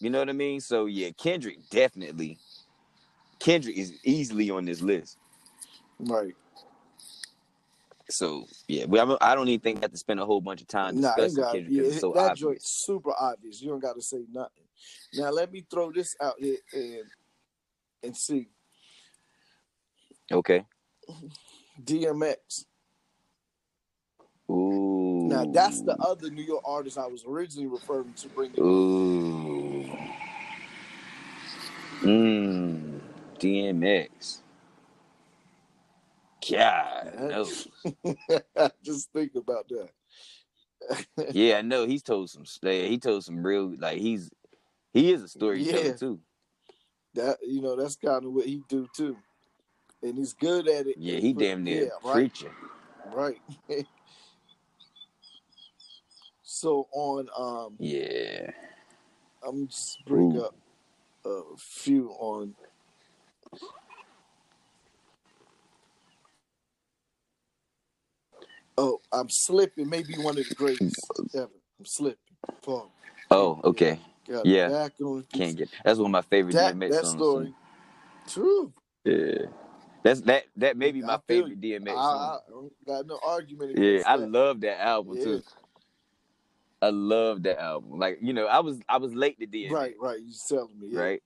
You know what I mean? So yeah, Kendrick definitely. Kendrick is easily on this list.
Right.
So yeah, we, I don't even think I have to spend a whole bunch of time
Nah,
discussing
got,
Kendrick
yeah,
because it's so
that
obvious.
joint's super obvious. You don't got to say nothing. Now let me throw this out here and and see
Okay.
DMX.
Ooh.
Now that's the other New York artist I was originally referring to bringing.
Ooh. Mmm. DMX. God, no.
Just think about that.
Yeah, I know. He's told some. He told some real. Like he's he is a storyteller
Yeah.
too.
That you know that's kind of what he do too, and he's good at it.
Yeah, he damn near
yeah, right, right. so on, um,
Yeah.
I'm just bring
Ooh.
up a few on. Oh, I'm slipping. Maybe one of the greatest ever. I'm slipping. Fuck.
Oh, okay.
Got
Yeah. Can't get. That's one of my favorite
that,
DMX
that
songs.
story. True.
Yeah. That's that. That may be my favorite. DMX
I,
song.
I don't got no argument.
Yeah, I love that album
Yeah.
too. I love that album. Like you know, I was I was late to DMX.
Right, right. You telling me, yeah.
right?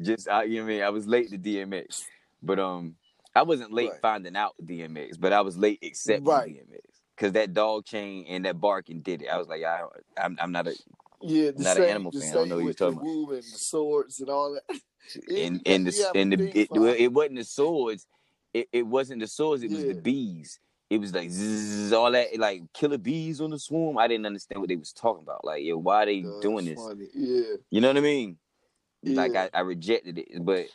Just I, you know what I mean. I was late to DMX, but um, I wasn't late
Right.
finding out DMX, but I was late accepting
Right.
DMX because that dog chain and that barking did it. I was like, I, I'm I'm not a
Yeah, the
Not an animal fan. I don't know what you're talking
the
about.
and the swords and all that. Yeah,
and and the and the
thing
it, it wasn't the swords. It, it wasn't the swords. It was the bees. It was like zzz, all that like killer bees on the swarm. I didn't understand what they was talking about. Like, yo, why are they
That's
doing this?
funny. Yeah.
You know what I mean? Like I, I rejected it, but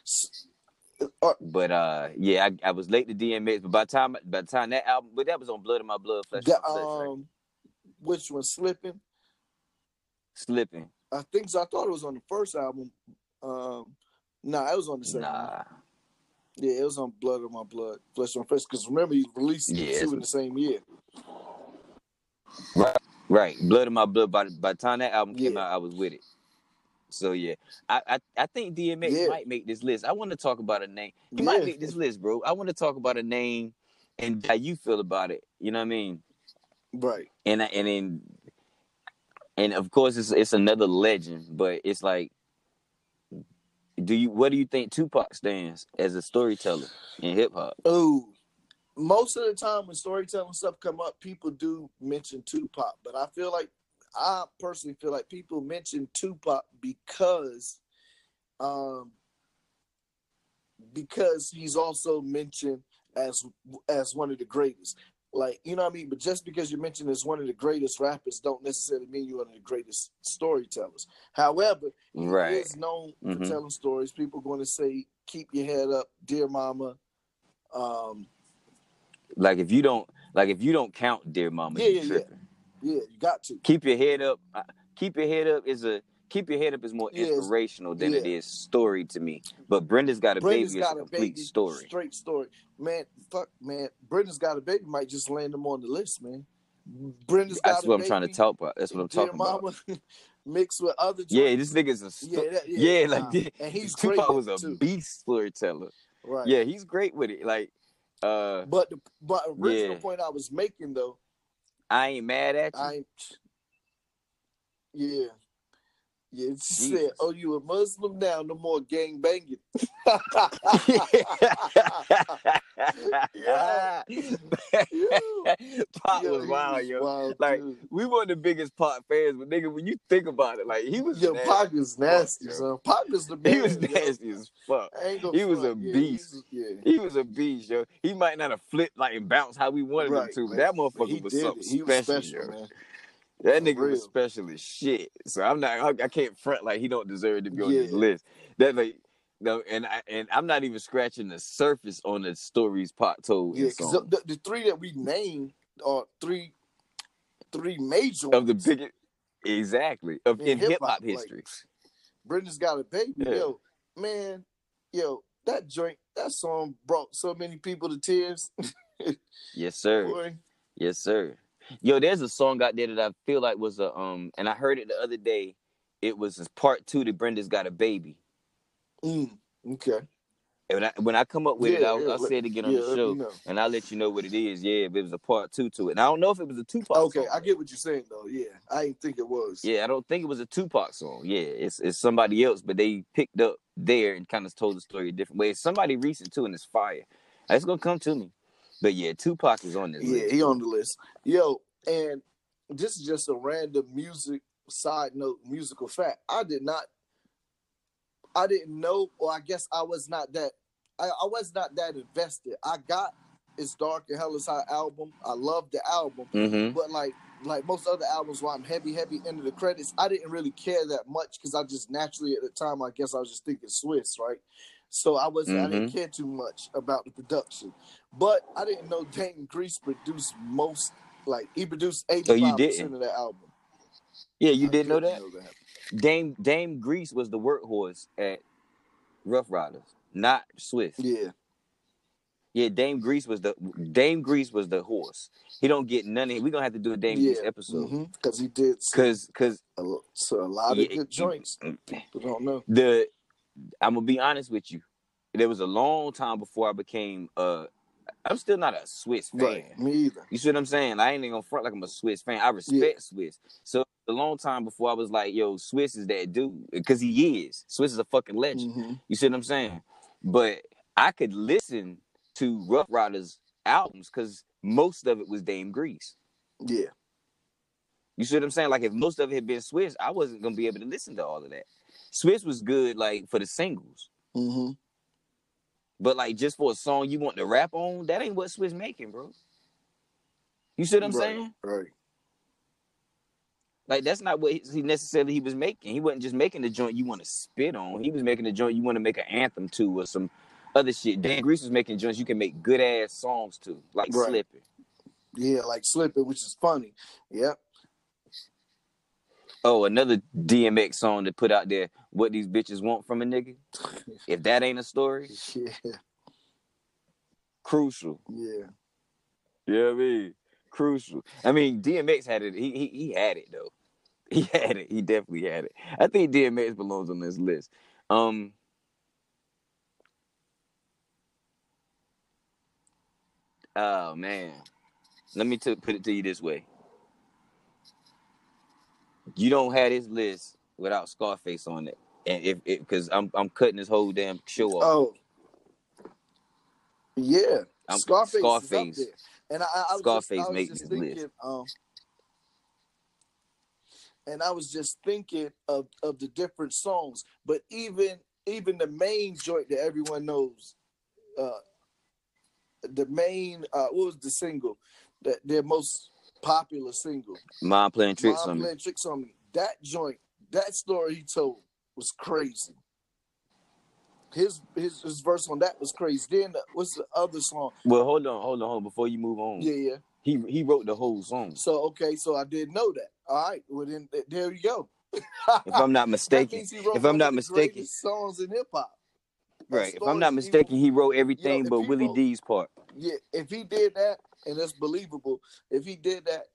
uh,
But uh, yeah, I, I was late to DMX. But by the time by the time that album, but that was on Blood in My Blood, Flesh My Flesh,
um, which one slipping?
Slipping.
I think so. I thought it was on the first album. Um, nah, it was on the second.
Nah.
Yeah, it was on Blood of My Blood, Flesh on Flesh. Because remember, he released
Yeah,
two in the same year.
Right. right. Blood of My Blood. By, the- by the time that album came
Yeah.
out, I was with it. So yeah, I I, I think DMX
Yeah.
might make this list. I want to talk about a name. He might make this list, bro. I want to talk about a name and how you feel about it. You know what I mean?
Right.
And and then and of course it's it's another legend, but it's like, do you what do you think Tupac stands as a storyteller in hip hop?
Oh, most of the time when storytelling stuff come up, people do mention Tupac, but I feel like I personally feel like people mention Tupac because, um, because he's also mentioned as as one of the greatest. Like you know what I mean, but just because you're mentioned as one of the greatest rappers, don't necessarily mean you're one of the greatest storytellers. However, he
Right.
is known for
Mhm.
telling stories. People are going to say, "Keep your head up, dear mama." Um,
Like if you don't like if you don't count Dear Mama,
Yeah,
you
yeah, yeah. yeah, you got to.
Keep your head up. Keep your head up is a keep your head up is more
Yeah,
inspirational than it
yeah.
is story to me. But Brenda's got a
Brenda's
baby is a
a
complete
baby,
story.
straight story. Man, fuck, man. Brenda's got a baby might just land him on the list, man. Brenda's got a Baby.
That's what I'm trying to talk about. That's what I'm talking about.
Mama, mixed with other.
Yeah, this nigga's a sto-
yeah, that-
yeah,
yeah,
like
nah. and he's
Tupac was a
too.
beast storyteller.
Right.
Yeah, he's great with it. Like, uh,
But the but original
Yeah.
point I was making though,
I ain't mad at you.
I ain't. Yeah. Yeah, she said, "Oh, you a Muslim now? No more gang banging."
yeah. Pac
Yo,
was wild,
was
yo.
wild,
Like,
dude.
We weren't the biggest Pac fans, but nigga, when you think about it, like he was
Yo,
nasty.
Pac is nasty,
yo.
son. Pac is the man.
He was
yo.
nasty as fuck.
I ain't gonna
He was
front.
a beast.
he was- yeah.
He was a beast, yo. He might not have flipped like and bounced how we wanted him to, but that motherfucker
he
was something
it. He was
special,
special,
yo.
man.
That
For
nigga was special as shit. So I'm not. I, I can't front like he don't deserve to be on this list. That like. No, and I and I'm not even scratching the surface on the stories Pac told
Yeah, because the, the three that we named are three, three major
of the biggest, exactly of
In
in hip hop
like-
history.
Brenda's got a baby.
Yeah.
Yo, man, yo, that joint, that song brought so many people to tears.
yes, sir.
Boy.
Yes, sir. Yo, there's a song out there that I feel like was a um, and I heard it the other day. It was part two to Brenda's Got a Baby.
Mm, okay.
And when I when I come up with it, I'll,
yeah,
I'll say it again on
yeah,
the show,
know.
and I'll let you know what it is. Yeah, but it was a part two to it. And I don't know if it was a Tupac.
Okay,
song.
I get what you're saying though. Yeah, I didn't think it was.
Yeah, I don't think it was a Tupac song. Yeah, it's it's somebody else, but they picked up there and kind of told the story a different way. It's somebody recent too, and it's fire. It's gonna come to me. But yeah, Tupac is on this
Yeah,
list.
he on the list. Yo, and this is just a random music side note, musical fact. I did not, I didn't know, or I guess I was not that, I, I was not that invested. I got "It's Dark and Hell Is Hot" album. I love the album,
Mm-hmm.
but like like most other albums, where I'm heavy, heavy into the credits, I didn't really care that much because I just naturally at the time, I guess I was just thinking Swizz, right? So I wasn't, I didn't care too much about the production, but I didn't know Dame Grease produced most, like he produced eighty
Oh, you
percent
didn't?
of that album.
Yeah, you
I
didn't know
didn't
that? Dame Dame Grease was the workhorse at Ruff Ryders, not Swizz.
Yeah,
Yeah, Dame Grease was the Dame Grease was the horse. He don't get none of. We're gonna have to do a Dame
yeah,
Grease episode.
because he did
Cause cause
a, so a lot of
yeah,
good joints. People don't know.
the I'm gonna be honest with you. There was a long time before I became uh I'm still not a Swizz fan.
Right, me either.
You see what I'm saying? I ain't even gonna front like I'm a Swizz fan. I respect Swizz. So a long time before I was like, yo, Swizz is that dude. Because he is. Swizz is a fucking legend.
Mhm.
You see what I'm saying? But I could listen to Ruff Ryders albums because most of it was Dame Grease.
Yeah,
You see what I'm saying? Like if most of it had been Swizz, I wasn't gonna be able to listen to all of that. Swizz was good like for the singles.
hmm
But like just for a song you want to rap on, that ain't what Swizz making, bro. You see what I'm
right,
saying?
Right.
Like that's not what he necessarily he was making. He wasn't just making the joint you want to spit on. He was making the joint you want to make an anthem to or some other shit. Dame Grease was making joints you can make good ass songs to, like
Right.
Slipping.
Yeah, like slipping, which is funny. Yep.
Oh, another DMX song to put out there. What these bitches want from a nigga. If that ain't a story,
Yeah.
crucial.
Yeah.
You know I mean? Crucial. I mean, DMX had it. He he, he had it though. He had it. He definitely had it. I think DMX belongs on this list. Um, oh man, let me t- put it to you this way: you don't have this list without Scarface on it, and if because I'm I'm cutting this whole damn show off.
Oh, yeah.
I'm-
Scarface,
Scarface.
is up there. And I, I,
Scarface
just, I was
makes
just
this
thinking,
list.
um, and I was just thinking of of the different songs, but even even the main joint that everyone knows, uh, the main uh, what was the single that their most popular single,
Mind playing tricks
Mom
on me.
playing tricks on me. That joint, that story he told was crazy. His his his verse on that was crazy. Then the, what's the other song?
Well, hold on, hold on, hold on. Before you move on,
Yeah, yeah.
he he wrote the whole song.
So okay, so I didn't know that. All right, well then there you go.
If I'm not mistaken,
means he wrote
if I'm not mistaken,
songs in hip hop.
Right? If I'm not mistaken, he wrote everything
if
but Willie
wrote-
D's part.
Yeah, if he did that, and that's believable. If he did that,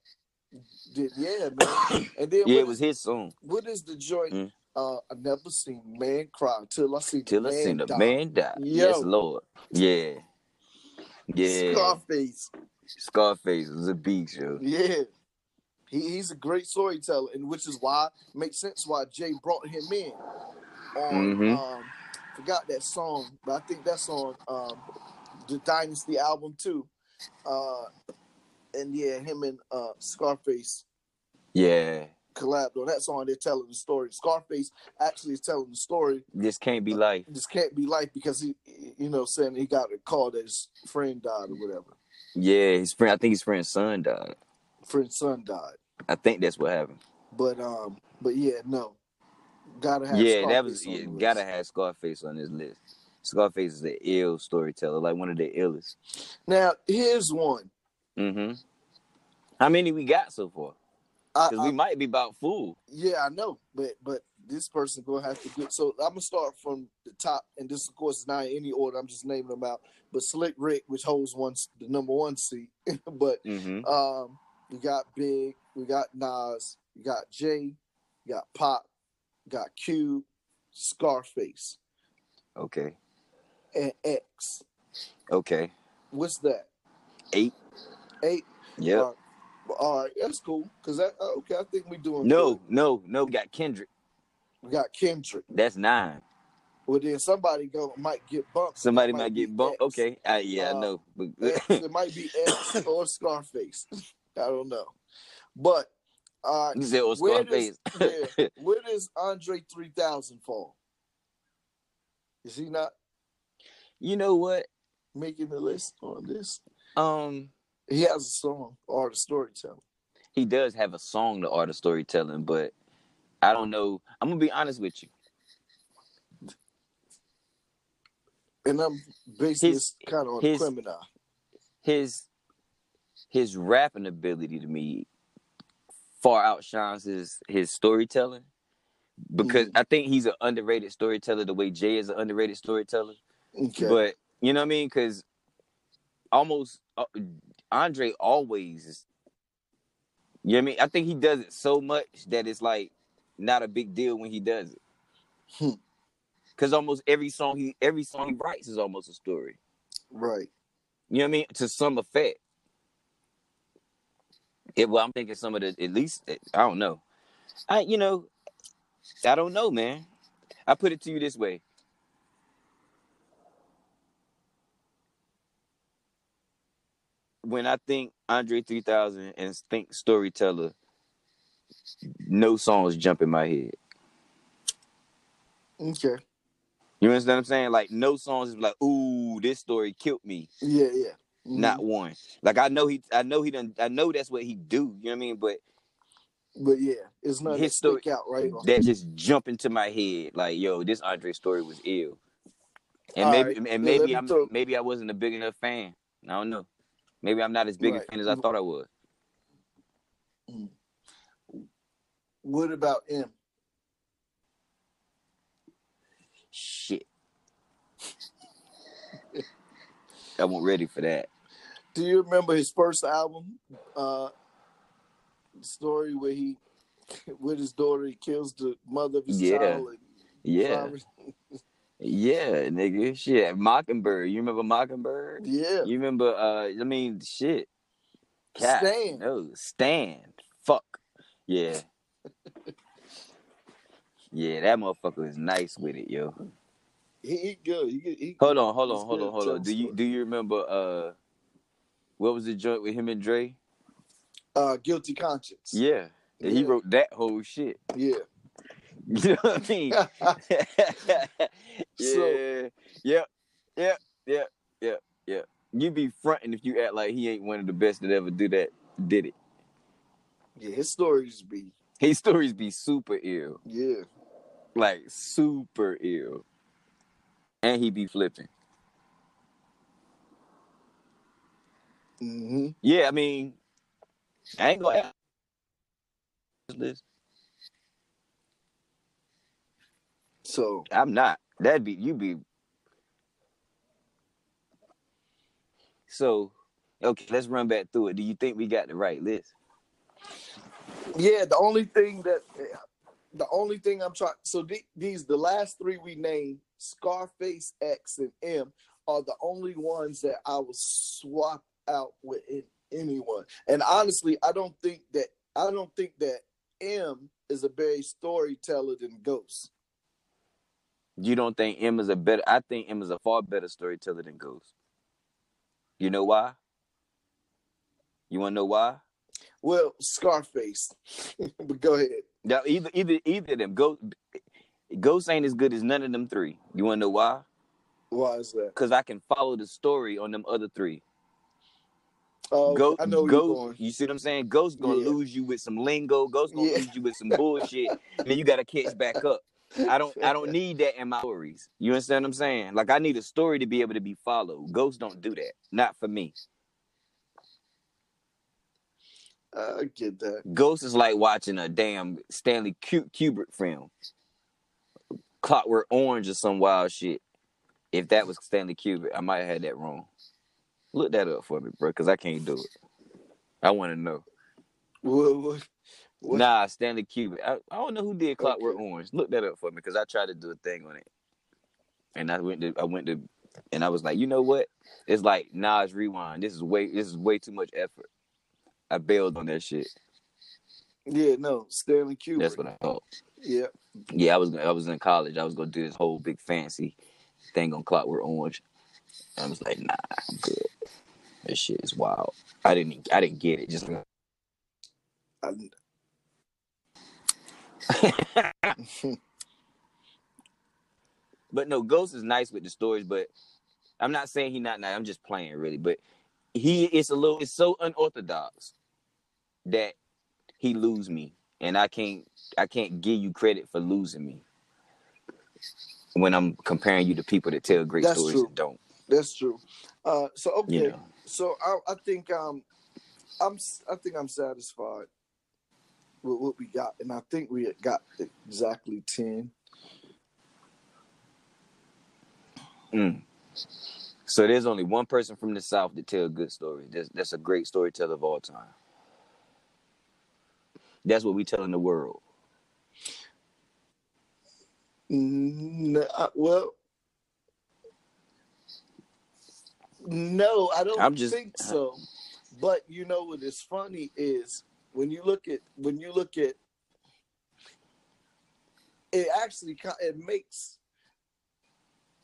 then yeah, man. And then
Yeah, it was
is-
his song.
what is the joint?
Mm.
Uh, I never seen man cry till I see
Till I
man
seen the
die.
man die.
Yo.
Yes, Lord. Yeah. Yeah.
Scarface.
Scarface was a beast, yo.
Yeah. He, he's a great storyteller, and which is why makes sense why Jay brought him in. On
Mhm.
um forgot that song, but I think that's on um the Dynasty album too. Uh and yeah, him and uh Scarface
Yeah.
collabed on that song. They're telling the story. Scarface actually is telling the story.
This can't be life.
This can't be life because he, you know, saying he got a call that his friend died or whatever.
Yeah, his friend. I think his friend's son died.
Friend's son died.
I think that's what happened.
But um, but yeah, no, gotta have.
yeah, that was. Yeah, gotta have Scarface on this list. Scarface is an ill storyteller, like one of the illest.
Now here's one.
Mm-hmm. How many we got so far? Because we might be about full.
yeah, I know, but but this person gonna have to get. So I'm gonna start from the top, and this of course is not in any order. I'm just naming them out. But Slick Rick, which holds one the number one seat, but
Mm-hmm.
um, we got Big, we got Nas, we got Jay, we got Pac, got Q, Scarface,
Okay.
and X.
Okay.
What's that?
Eight.
Eight.
Yeah.
All, right. all right, that's cool. Cause that uh, okay, I think we doing
No,
good.
no, no. We got Kendrick.
We got Kendrick.
That's nine.
Well, then somebody go might get bumped.
Somebody
It
might get bumped.
X.
Okay. Uh, yeah, I
Uh,
know.
X. It might be X or Scarface. I don't know, but uh,
"Oh,
where does yeah, where does Andre three thousand fall? Is he not
you know what?
making the list on this?
Um,
He has a song art of storytelling.
he does have a song, the art of storytelling, but I don't know. I'm gonna be honest with you.
And I'm basing
His-
this kind of on
his-
criminal.
His his rapping ability to me far outshines his his storytelling because
Mhm.
I think he's an underrated storyteller the way Jay is an underrated storyteller.
Okay.
But you know what I mean? Because almost uh, Andre always, is- you know what I mean? I think he does it so much that it's like not a big deal when he does it.
Hmm.
Because almost every song he every song he writes is almost a story.
right.
You know what I mean? To some effect. It, well, I'm thinking some of the at least eh, I don't know. I you know, I don't know, man. I put it to you this way. When I think Andre 3000 and think storyteller, no songs jump in my head.
Okay.
You understand what I'm saying? Like no songs is like, ooh, this story killed me.
Yeah, yeah. Mhm.
Not one. Like I know he, I know he done, I know that's what he do. You know what I mean? But
But yeah, it's not
His story-
stick out right.
that just jump into my head. Like, yo, this Andre story was ill. And
All
maybe,
right.
and maybe
me
I'm,
throw-
maybe I wasn't a big enough fan. I don't know. Maybe I'm not as big a fan as I thought I was.
What about M?
Shit. I wasn't ready for that.
Do you remember his first album? Uh, the story where he with his daughter, he kills the mother of his
Yeah.
child. And
Yeah, yeah, nigga. Shit, Mockingbird. You remember Mockingbird?
yeah.
You remember? Uh, I mean, shit. Cat.
Stan.
No, stand. Fuck. Yeah. yeah, that motherfucker is nice with it, yo.
He, he good. He, he
Hold on, hold on, hold on, hold on. Do you do you remember? Uh, what was the joint with him and Dre?
uh guilty conscience.
Yeah, he
Yeah.
wrote that whole shit.
Yeah.
You know what I mean?
So-
yeah, yep, yep, yep, yep, yep. You be fronting if you act like he ain't one of the best that ever do that. Did it?
yeah, his stories be
His stories be super ill,
yeah.
like super ill, and he be flipping.
hmm
Yeah, I mean, I ain't gonna. ask this.
So
I'm not. That'd be you'd be. So, okay, let's run back through it. Do you think we got the right list?
yeah, the only thing that the only thing I'm trying so the, these the last three we named Scarface, X, and M are the only ones that I will swap out with anyone. And honestly, I don't think that I don't think that M is a better storyteller than Ghost.
You don't think M is a better? I think M is a far better storyteller than Ghost. You know why? You want to know why?
Well, Scarface. but go ahead.
Now, either either either of them. Ghost, Ghost ain't as good as none of them three. You want to know why?
Why is that?
Because I can follow the story on them other three.
Oh,
Go,
I know
Ghost,
going.
you see what I'm saying? Ghost gonna
Yeah.
lose you with some lingo. Ghost gonna
Yeah.
lose you with some bullshit. and then you gotta catch back up. I don't I don't need that in my stories. You understand what I'm saying? Like I need a story to be able to be followed. Ghosts don't do that. Not for me.
I get that.
Ghost is like watching a damn Stanley Ku- Kubrick film. Clockwork Orange or some wild shit. If that was Stanley Kubrick, I might have had that wrong. Look that up for me, bro, because I can't do it. I want to know.
What, what, what?
Nah, Stanley Kubrick. I, I don't know who did Clockwork
Okay.
Orange. Look that up for me because I tried to do a thing on it, and I went to I went to, and I was like, you know what? It's like Nas Rewind. This is way this is way too much effort. I bailed on that shit.
Yeah, no, Stanley Kubrick.
That's what I thought.
Yeah,
Yeah, I was I was in college. I was gonna do this whole big fancy thing on Clockwork Orange. And I was like, nah, I'm good. This shit is wild. I didn't I didn't get it. Just
I,
But no, Ghost is nice with the stories, but I'm not saying he not nice. I'm just playing really. But he it's a little it's so unorthodox that he lose me. And I can't I can't give you credit for losing me. When I'm comparing you to people that tell great
That's
stories
true.
and don't.
that's true. Uh, so okay,
You know.
so I, I think um, I'm I think I'm satisfied with what we got, and I think we got exactly ten.
Mm. So there's only one person from the South that tell good stories. That's that's a great storyteller of all time. That's what we telling the world.
No, I- well, no, I don't
I'm just-
think so. But you know what is funny is when you look at when you look at it actually it makes.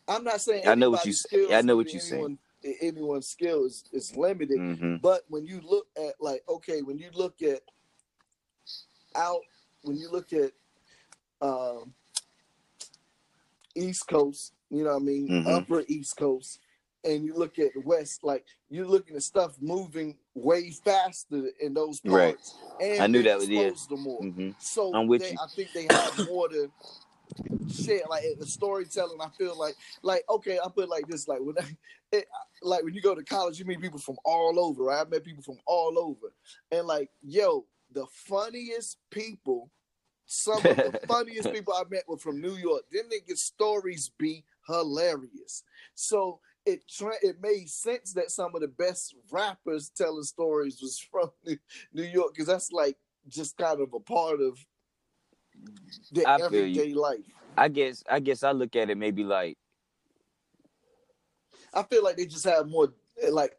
I'm not saying
I know what you-
skills
I know what you're saying.
Anyone's skill is, is limited,
hmm
but when you look at like okay, when you look at out, when you look at um, East Coast, you know what I mean,
Mhm.
Upper East Coast, and you look at the West, like you're looking at stuff moving way faster in those
Right.
parts. And
I knew that was- yeah.
exposed to more.
hmm
So
I'm with
they,
you.
I think they have more to share. Like the storytelling, I feel like, like okay, I put it like this: like when, I, it, like when you go to college, you meet people from all over. Right? I met people from all over, and like, yo, the funniest people, some of the funniest people I met were from New York. Them niggas' stories be hilarious. So it tra- it made sense that some of the best rappers telling stories was from New, York because that's like just kind of a part of
I you.
everyday life.
I guess I guess I look at it maybe like
I feel like they just have more like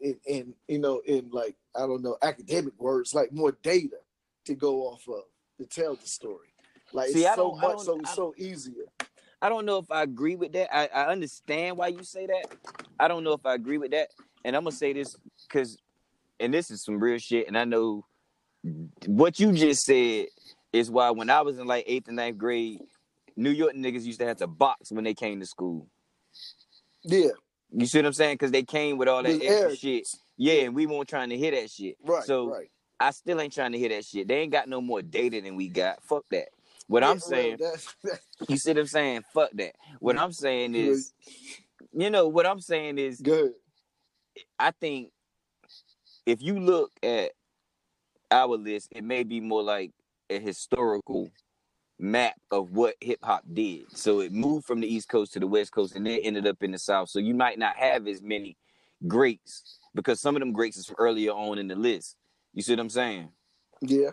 in, in you know in like I don't know academic words like more data to go off of to tell the story. Like
See,
it's
I
so
don't-
much, so it's so easier.
I don't know if I agree with that. I, I understand why you say that. I don't know if I agree with that. And I'm gonna say this because, and this is some real shit. And I know what you just said is why when I was in like eighth and ninth grade, New York niggas used to have to box when they came to school.
Yeah,
You see what I'm saying? Because they came with all that extra shit. Yeah, and we weren't trying to hear that shit.
right,
So
right.
I still ain't trying to hear that shit. They ain't got no more data than we got. Fuck that. What
Yeah,
I'm
well,
saying,
that's, that's
you see what I'm saying? Fuck that. What I'm saying is, you know, what I'm saying is,
good.
I think if you look at our list, it may be more like a historical map of what hip hop did. So it moved from the East Coast to the West Coast and then ended up in the South. So you might not have as many greats because some of them greats is from earlier on in the list. You see what I'm saying?
Yeah,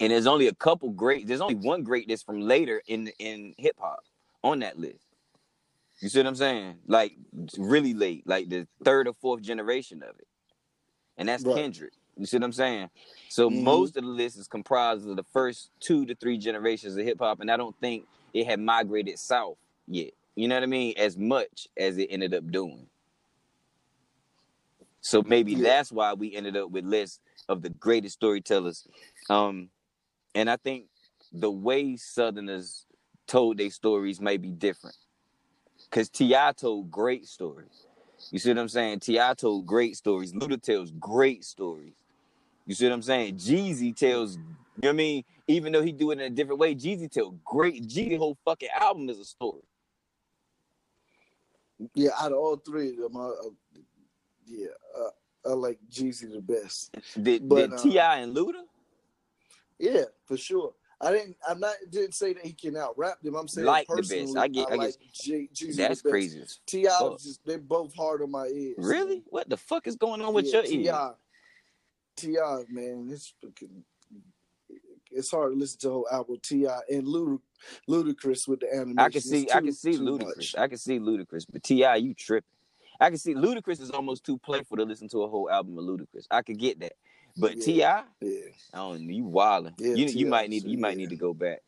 And there's only a couple great. There's only one great that's from later in in hip hop on that list. You see what I'm saying? Like really late, like the third or fourth generation of it, and that's
Right.
Kendrick. You see what I'm saying? So
Mhm.
most of the list is comprised of the first two to three generations of hip hop, and I don't think it had migrated south yet. You know what I mean? As much as it ended up doing. So maybe
Yeah.
that's why we ended up with lists of the greatest storytellers. Um, and I think the way Southerners told their stories may be different. Cause T.I. told great stories. You see what I'm saying? T.I. told great stories. Luda tells great stories. You see what I'm saying? Jeezy tells, you know what I mean? Even though he do it in a different way, Jeezy tell great. Jeezy whole fucking album is a story.
yeah. Out of all three of them, I, I, yeah, uh, I like Jeezy the best.
Did,
But,
did
uh,
T.I. and Luda?
Yeah, for sure. I didn't. I'm not. Didn't say that he can out rap them. I'm saying
Like the
personally,
best. I get- I get-
like J, Jeezy
That's
the
crazy.
T.I. just they both hard on my ears.
Really? What the fuck is going on with
yeah,
your ears?
T.I., T.I., man, it's fucking. It's hard to listen to the whole album. T.I. and Luda, Ludacris with the animation.
I can see, I can see
too
Ludacris.
much.
I can see Ludacris, but T.I., you tripping. I can see Ludacris is almost too playful to listen to a whole album of Ludacris. I could get that, but
Yeah.
T.I., I don't know. You wilding.
Yeah,
you you might need you might need to go back.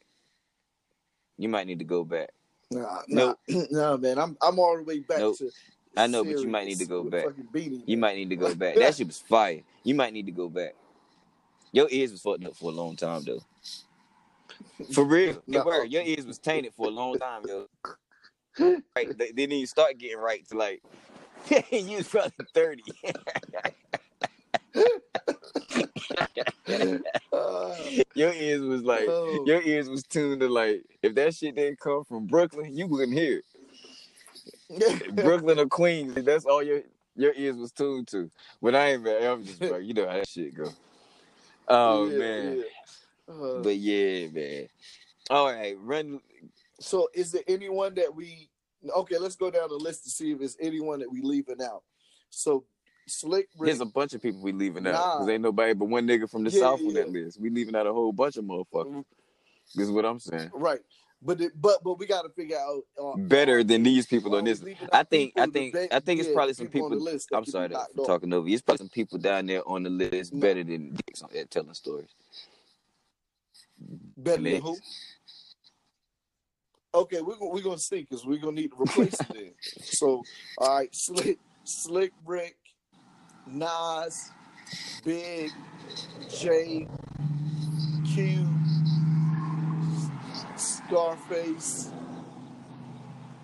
You might need to go back.
nah,
Nope.
nah, nah, man. I'm I'm all the way back
Nope.
to.
I know, but you might need to go back. You might need to go back. That shit was fire. You might need to go back. Your ears was fucked up for a long time though. For real,
No.
were. Your ears was tainted for a long time, yo. Right, they, didn't even start getting right to like you was probably thirty. Your ears was like
Oh.
your ears was tuned to like if that shit didn't come from Brooklyn, you wouldn't hear it. Brooklyn or Queens, that's all your your ears was tuned to. But I ain't man, I'm just like you know how that shit go. Oh
Yeah,
man.
yeah. Uh,
But yeah, man. All right, run
So is there anyone that we okay, let's go down the list to see if there's anyone that we leaving out. So Slick Rick,
There's a bunch of people we leaving out because
Nah.
ain't nobody but one nigga from the
Yeah,
south on
yeah.
that list. We leaving out a whole bunch of motherfuckers. This is what I'm saying.
right. But it, but but we got to figure out uh,
Better than these people on this. I think I think I think it's probably some
on
people.
the list
I'm sorry for talking over you. It's probably some people down there on the list better than dicks at telling stories.
better than who? Okay, we're gonna we're gonna see because we're gonna need to replace it. Then. So all right, Slick Slick Rick, Nas, Big, J, Q, Scarface,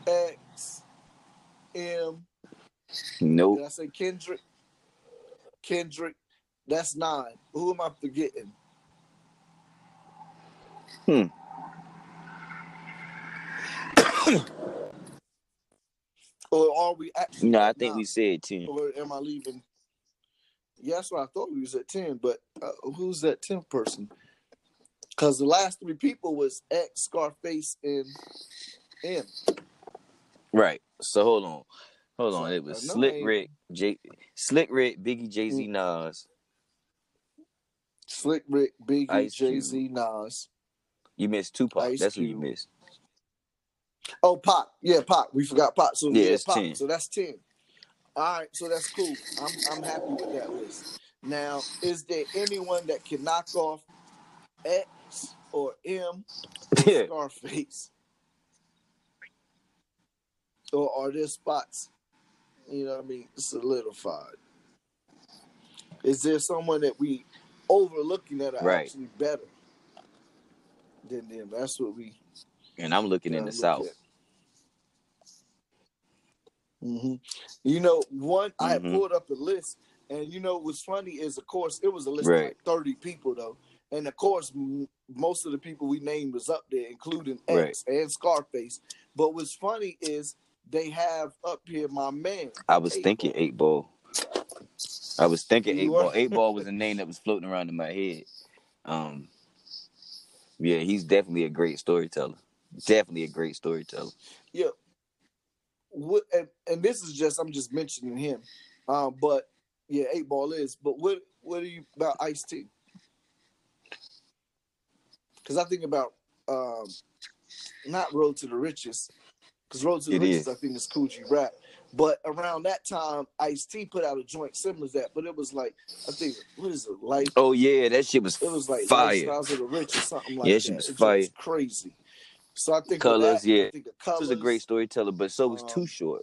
X, M.
Nope.
Did I say Kendrick? Kendrick. That's nine. Who am I forgetting?
Hmm.
or are we actually?
No, I think
nine?
we said ten.
Or am I leaving? Yeah, that's what I thought we was at ten. But uh, who's that tenth person? Because the last three people was X, Scarface, and M.
Right. So hold on, hold on. It was Slick Rick, J, Slick Rick, Biggie, Jay
Mm.
Z, Nas,
Slick Rick, Biggie, Jay Z, Nas,
You missed Tupac.
Ice
That's who you missed.
Oh, Pac. Yeah, Pac. We forgot Pac. So
Yeah,
yeah,
it's
Pac.
10.
So that's ten. All right, so that's cool. I'm I'm happy with that list. Now, is there anyone that can knock off X or M or
Yeah.
Scarface? Or are there spots, you know what I mean, solidified? Is there someone that we overlooking that are
Right.
actually better than them? That's what we
And I'm looking in the
look
South.
at. hmm You know, one I had
Mhm.
pulled up a list, and you know what's funny is, of course, it was a list
Right.
of like thirty people though, and of course, m- most of the people we named was up there, including X and Scarface. But what's funny is they have up here my man.
I was
Eight
thinking
Ball.
eight ball. I was thinking
You
eight ball. Eight ball was a name that was floating around in my head. Um, yeah, he's definitely a great storyteller. Definitely a great storyteller.
Yeah. What and, and this is just I'm just mentioning him. Um, but yeah, eight ball is. But what what are you about Ice T? Because I think about um not Road to the Riches, because Road to the
It
Riches
is.
I think is Kool G Rap. But around that time, Ice T put out a joint similar to that, but it was like I think what is it like?
Oh yeah, that shit was
It was like
fire.
Lifestyles of the Rich or something like
Yeah,
that.
shit was
It
fire.
crazy. So I think
Colours,
that,
yeah.
I think of
This
colors.
was a great storyteller, but so was
Um,
Too Short.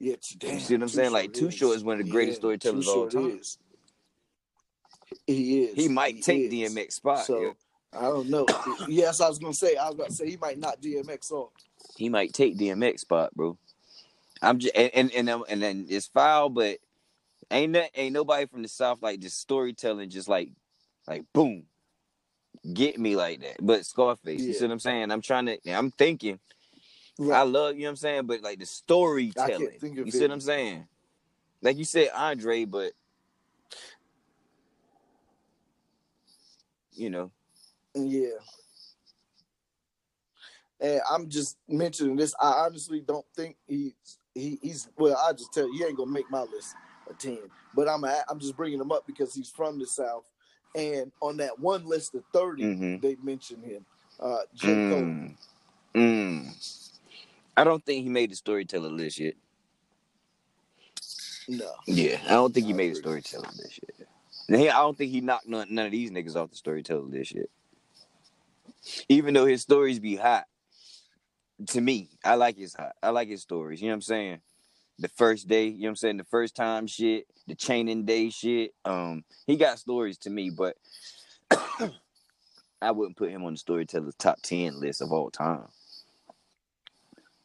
Yeah, damn,
You see what I'm saying? Like, Too Short is one of the greatest storytellers of all time.
Is. He is.
He might take
is.
DMX spot.
So
yeah.
I don't know. yes, I was gonna say. I was about to say he might not DMX off.
He might take DMX spot, bro. I'm just and and and, and then it's foul, but ain't that ain't nobody from the South like just storytelling, just like like boom, get me like that. But Scarface, you see what I'm saying? I'm trying to. I'm thinking. I love you know what I'm saying, but like the storytelling. You see what I'm saying? Like you said, Andre, but you know,
Yeah. And I'm just mentioning this. I honestly don't think he's he, he's well. I just tell you, he ain't gonna make my list a ten. But I'm a, I'm just bringing him up because he's from the South, and on that one list of 30
Mhm.
they mentioned him. Uh, J Cole.
Mm. Mm. I don't think he made the storyteller list yet.
No.
Yeah, I don't think he made a
agree.
storyteller list yet. He, I don't think he knocked none, none of these niggas off the storyteller list yet. Even though his stories be hot, to me, I like his hot. I like his stories. You know what I'm saying? The first day, you know what I'm saying? The first time shit, the chaining day shit. Um, he got stories to me, but I wouldn't put him on the storyteller's top ten list of all time.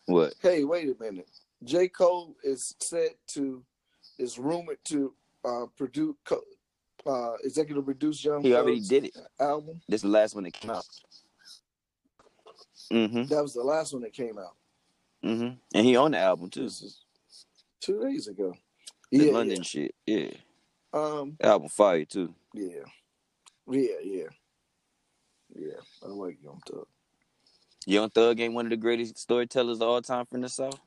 What?
Hey, wait a minute. J Cole is set to is rumored to uh, produce uh, executive produced Young
He already did it.
album.
This is the last one that came out. Mm-hmm.
That was the last one that came out.
Mm-hmm. And he on the album too.
This is two days ago.
The
Yeah,
London shit. Yeah.
yeah. Um,
Album fire too.
yeah, yeah, yeah, yeah. I like Young Thug.
Young Thug ain't one of the greatest storytellers of all time from the South.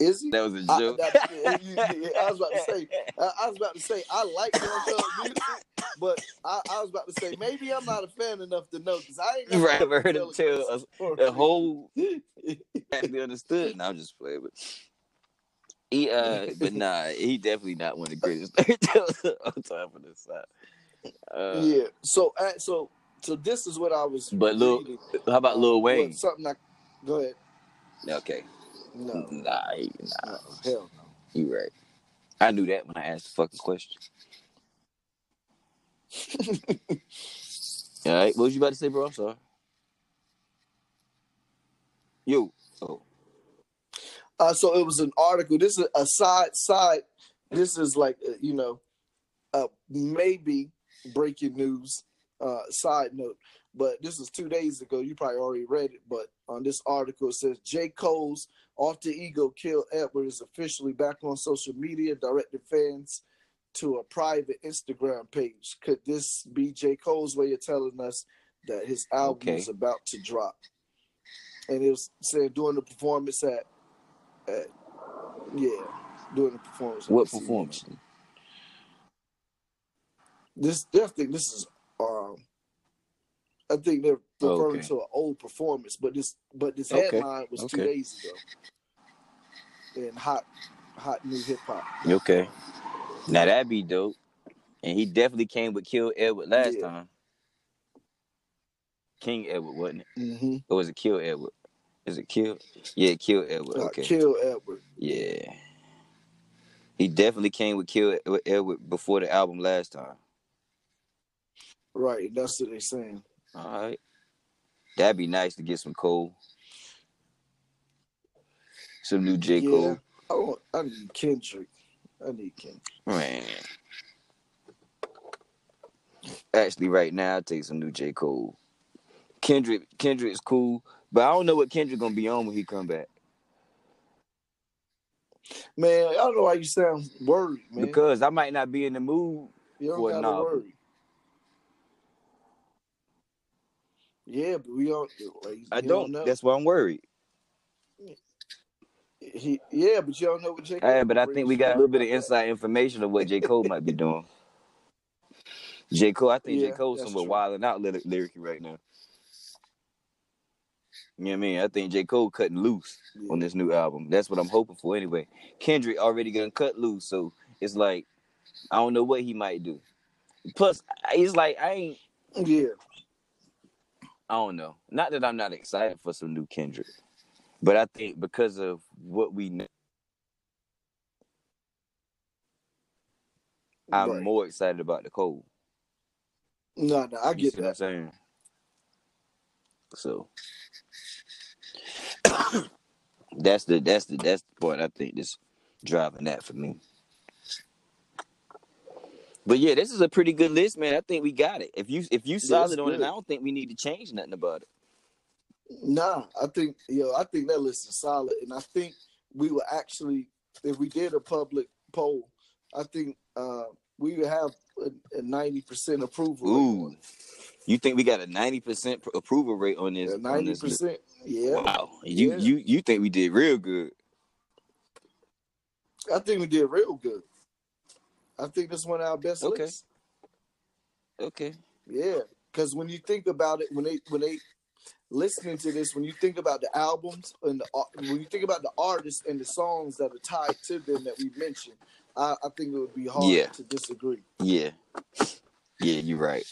Is he?
That was a joke.
that, yeah, yeah, yeah, I was about to say. I, I was about to say I like Young music, but I, I was about to say maybe I'm not a fan enough to know because I ain't
right, I've heard him tell
us
us the whole actually understood. Now I'm just playing, but he uh, but nah, he definitely not one of the greatest storytellers of all time from the South. Uh,
yeah. So uh, so so this is what I was.
But Lil-
reading.
How about Lil
well,
Wayne?
something I go ahead.
Okay,
No,
nah, nah,
no, hell no.
you right. I knew that when I asked the fucking question. All right, what was you about to say, bro? I'm sorry. Yo, oh,
Uh, so it was an article. This is a side side. This is like uh, you know, uh, maybe breaking news. Uh, side note, but this is two days ago. You probably already read it. But on this article, it says J. Cole's alter ego Kill Edward is officially back on social media, directing fans to a private Instagram page. Could this be J. Cole's way of telling us that his album
Okay.
is about to drop? And it was saying during the performance at at yeah, during the performance.
what performance?
This, I think this is. Um, I think they're referring
Okay.
to an old performance, but this, but this
Okay.
headline was two days ago. In hot, hot new hip hop.
Okay. Now that'd be dope. And he definitely came with Kill Edward last
Yeah.
time. King Edward, wasn't it?
Mm-hmm.
Or was it Kill Edward? Is it Kill? Yeah, Kill Edward.
Uh,
Okay.
Kill Edward.
Yeah. He definitely came with Kill Edward before the album last time.
Right. That's what they're saying.
All right. That'd be nice to get some Cole. Some new J.
yeah.
Cole.
I want. I need Kendrick. I need Kendrick.
Man. Actually, right now, I'll take some new J. Cole. Kendrick, Kendrick's cool, but I don't know what Kendrick gonna be on when he come back.
Man, I don't know why you sound worried, man.
Because I might not be in the mood.
you don't
for
gotta
novel.
worry. Yeah, but we don't. Like,
I
you
don't.
know.
That's why I'm worried.
He, yeah, but you don't know what J.
Hey, but I think we got a little bit of inside information of what J. Cole might be doing. J. Cole, I think J.
Yeah,
Cole's
that's
somewhat
true.
wilding out lyric- lyrically right now. You know what I mean? I think J. Cole cutting loose
Yeah.
on this new album. That's what I'm hoping for anyway. Kendrick already gonna cut loose, so it's like I don't know what he might do. Plus, it's like I ain't
Yeah,
I don't know. Not that I'm not excited for some new Kendrick, but I think because of what we know, I'm
right.
more excited about the Cole.
No, no, I get
what I'm
that.
saying? So that's the that's the that's the point I think that's driving that for me. But yeah, this is a pretty good list, man. I think we got it. If you if you solid on it. I don't think we need to change nothing about it.
Nah, I think yo, I think that list is solid, and I think we would actually, if we did a public poll, I think uh, we would have a ninety percent approval.
Ooh, you think we got a ninety percent approval rate on this?
Ninety percent, Yeah,
Wow, you
Yeah.
you you think we did real good?
I think we did real good. I think this one of our best
Okay.
lists.
Okay.
Yeah, because when you think about it, when they when they listening to this, when you think about the albums and the when you think about the artists and the songs that are tied to them that we mentioned, I, I think it would be hard
Yeah.
to disagree.
Yeah. Yeah, you're right.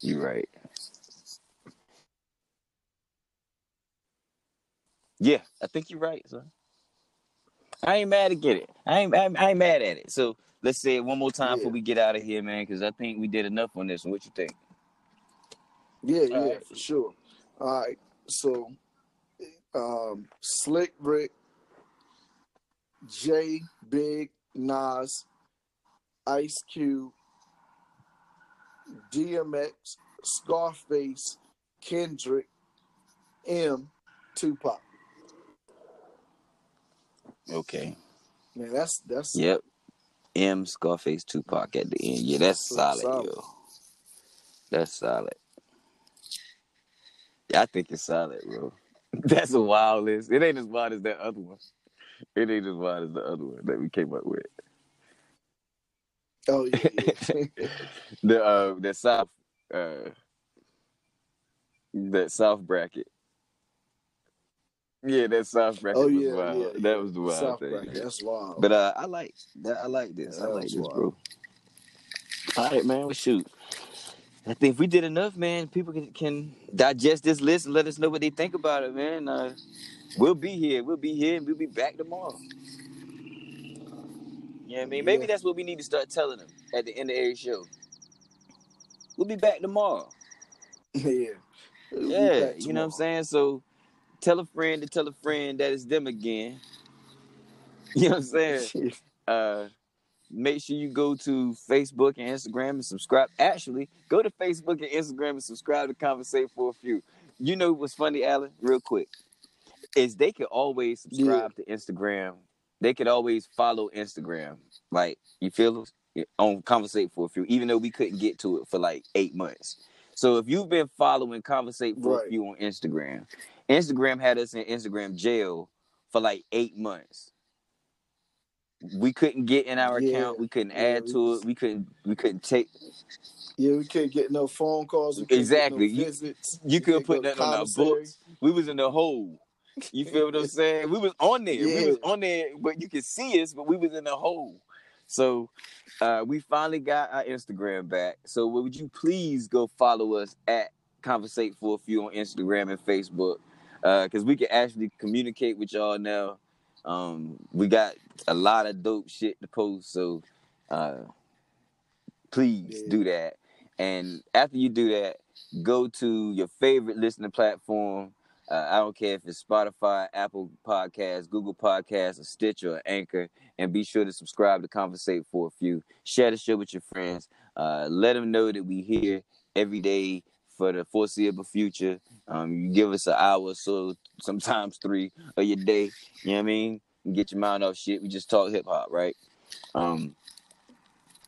You're right. Yeah, I think you're right, son. I ain't mad to get it. I ain't, I ain't, I ain't mad at it. So let's say it one more time
Yeah.
before we get out of here, man, because I think we did enough on this. What you think?
Yeah, yeah,
Alright.
for sure. All right, so um, Slick Rick, J, Big, Nas, Ice Cube, DMX, Scarface, Kendrick, M, Tupac.
Okay.
Man, that's that's
Yep. M Scarface Tupac at the end. Yeah, that's
That's
solid,
solid.
yo. That's solid. Yeah, I think it's solid, bro. That's a wild list. It ain't as wild as that other one. It ain't as wild as the other one that we came up with.
oh yeah, yeah.
The uh the South uh that South bracket. Yeah, that South bracket
oh
was
yeah,
wild.
yeah,
that was the wild
South
thing.
bracket. That's wild.
But uh, I like that. I like this. I like this,
wild.
bro. All right, man. Well, shoot. I think if we did enough, man, people can, can digest this list and let us know what they think about it, man. Uh, we'll be here. We'll be here, and we'll be back tomorrow. You know what I mean? Maybe
Yeah.
that's what we need to start telling them at the end of every show. We'll be back tomorrow.
yeah, We'll
Yeah,
back
you know what I'm saying? So tell a friend to tell a friend that it's them again. You know what I'm saying? uh make sure you go to Facebook and Instagram and subscribe. Actually, go to Facebook and Instagram and subscribe to Conversate for a few. You know what's funny, Alan? Real quick. Is they could always subscribe to Instagram. They could always follow Instagram. Like, you feel? On Conversate for a few, even though we couldn't get to it for like eight months. So if you've been following Conversate for a
Right.
few on Instagram, Instagram had us in Instagram jail for like eight months. we couldn't get in our
Yeah.
account. We couldn't
Yeah,
add
we
to
was-
it. We couldn't. We couldn't take.
Yeah, we couldn't get no phone calls.
Exactly. You-
no visits.
You
We
couldn't put nothing on our books. We was in the hole. You feel what I'm saying? We was on there. We was on there, but you could see us, but we was in the hole. So uh, we finally got our Instagram back. So would you please go follow us at Conversate for a Few on Instagram and Facebook? Because we can actually communicate with y'all now. Um, we got a lot of dope shit to post, so uh, please
Yeah.
do that. And after you do that, go to your favorite listening platform. Uh, I don't care if it's Spotify, Apple Podcasts, Google Podcasts, or Stitcher, or Anchor, and be sure to subscribe to Conversate for a few. Share the show with your friends. Uh, let them know that we here every day for the foreseeable future. Um, you give us an hour or so, sometimes three of your day. You know what I mean? Get your mind off shit. We just talk hip hop, right? Um,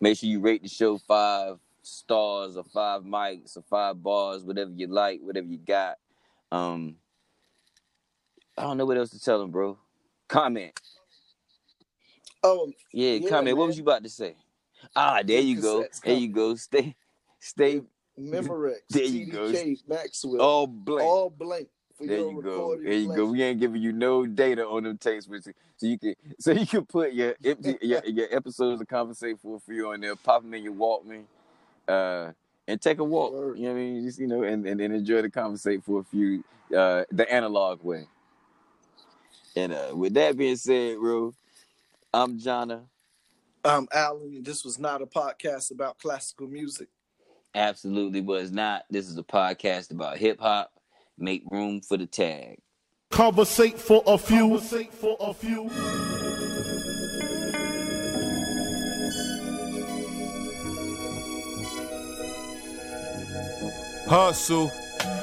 make sure you rate the show five stars or five mics or five bars, whatever you like, whatever you got. Um, I don't know what else to tell them, bro. Comment.
Oh,
Yeah,
Yeah,
comment. What was you about to say? Ah, there you go. There you go. Stay, stay
Memorex,
There you go.
Maxell,
all blank.
all blank for
there you go. There you go. We ain't giving you no data on them tapes, with so you can so you can put your empty your, your episodes of Conversate for a few on there, pop them in your Walkman, uh, and take a walk. You know what I mean? Just you know, and and, and enjoy the conversation for a few, uh, the analog way. And uh, with that being said, bro, I'm Jonna.
Um, Alan, this was not a podcast about classical music.
Absolutely was not. This is a podcast about hip hop. Make room for the tag.
Conversate for a few. Conversate for a few.
Hustle.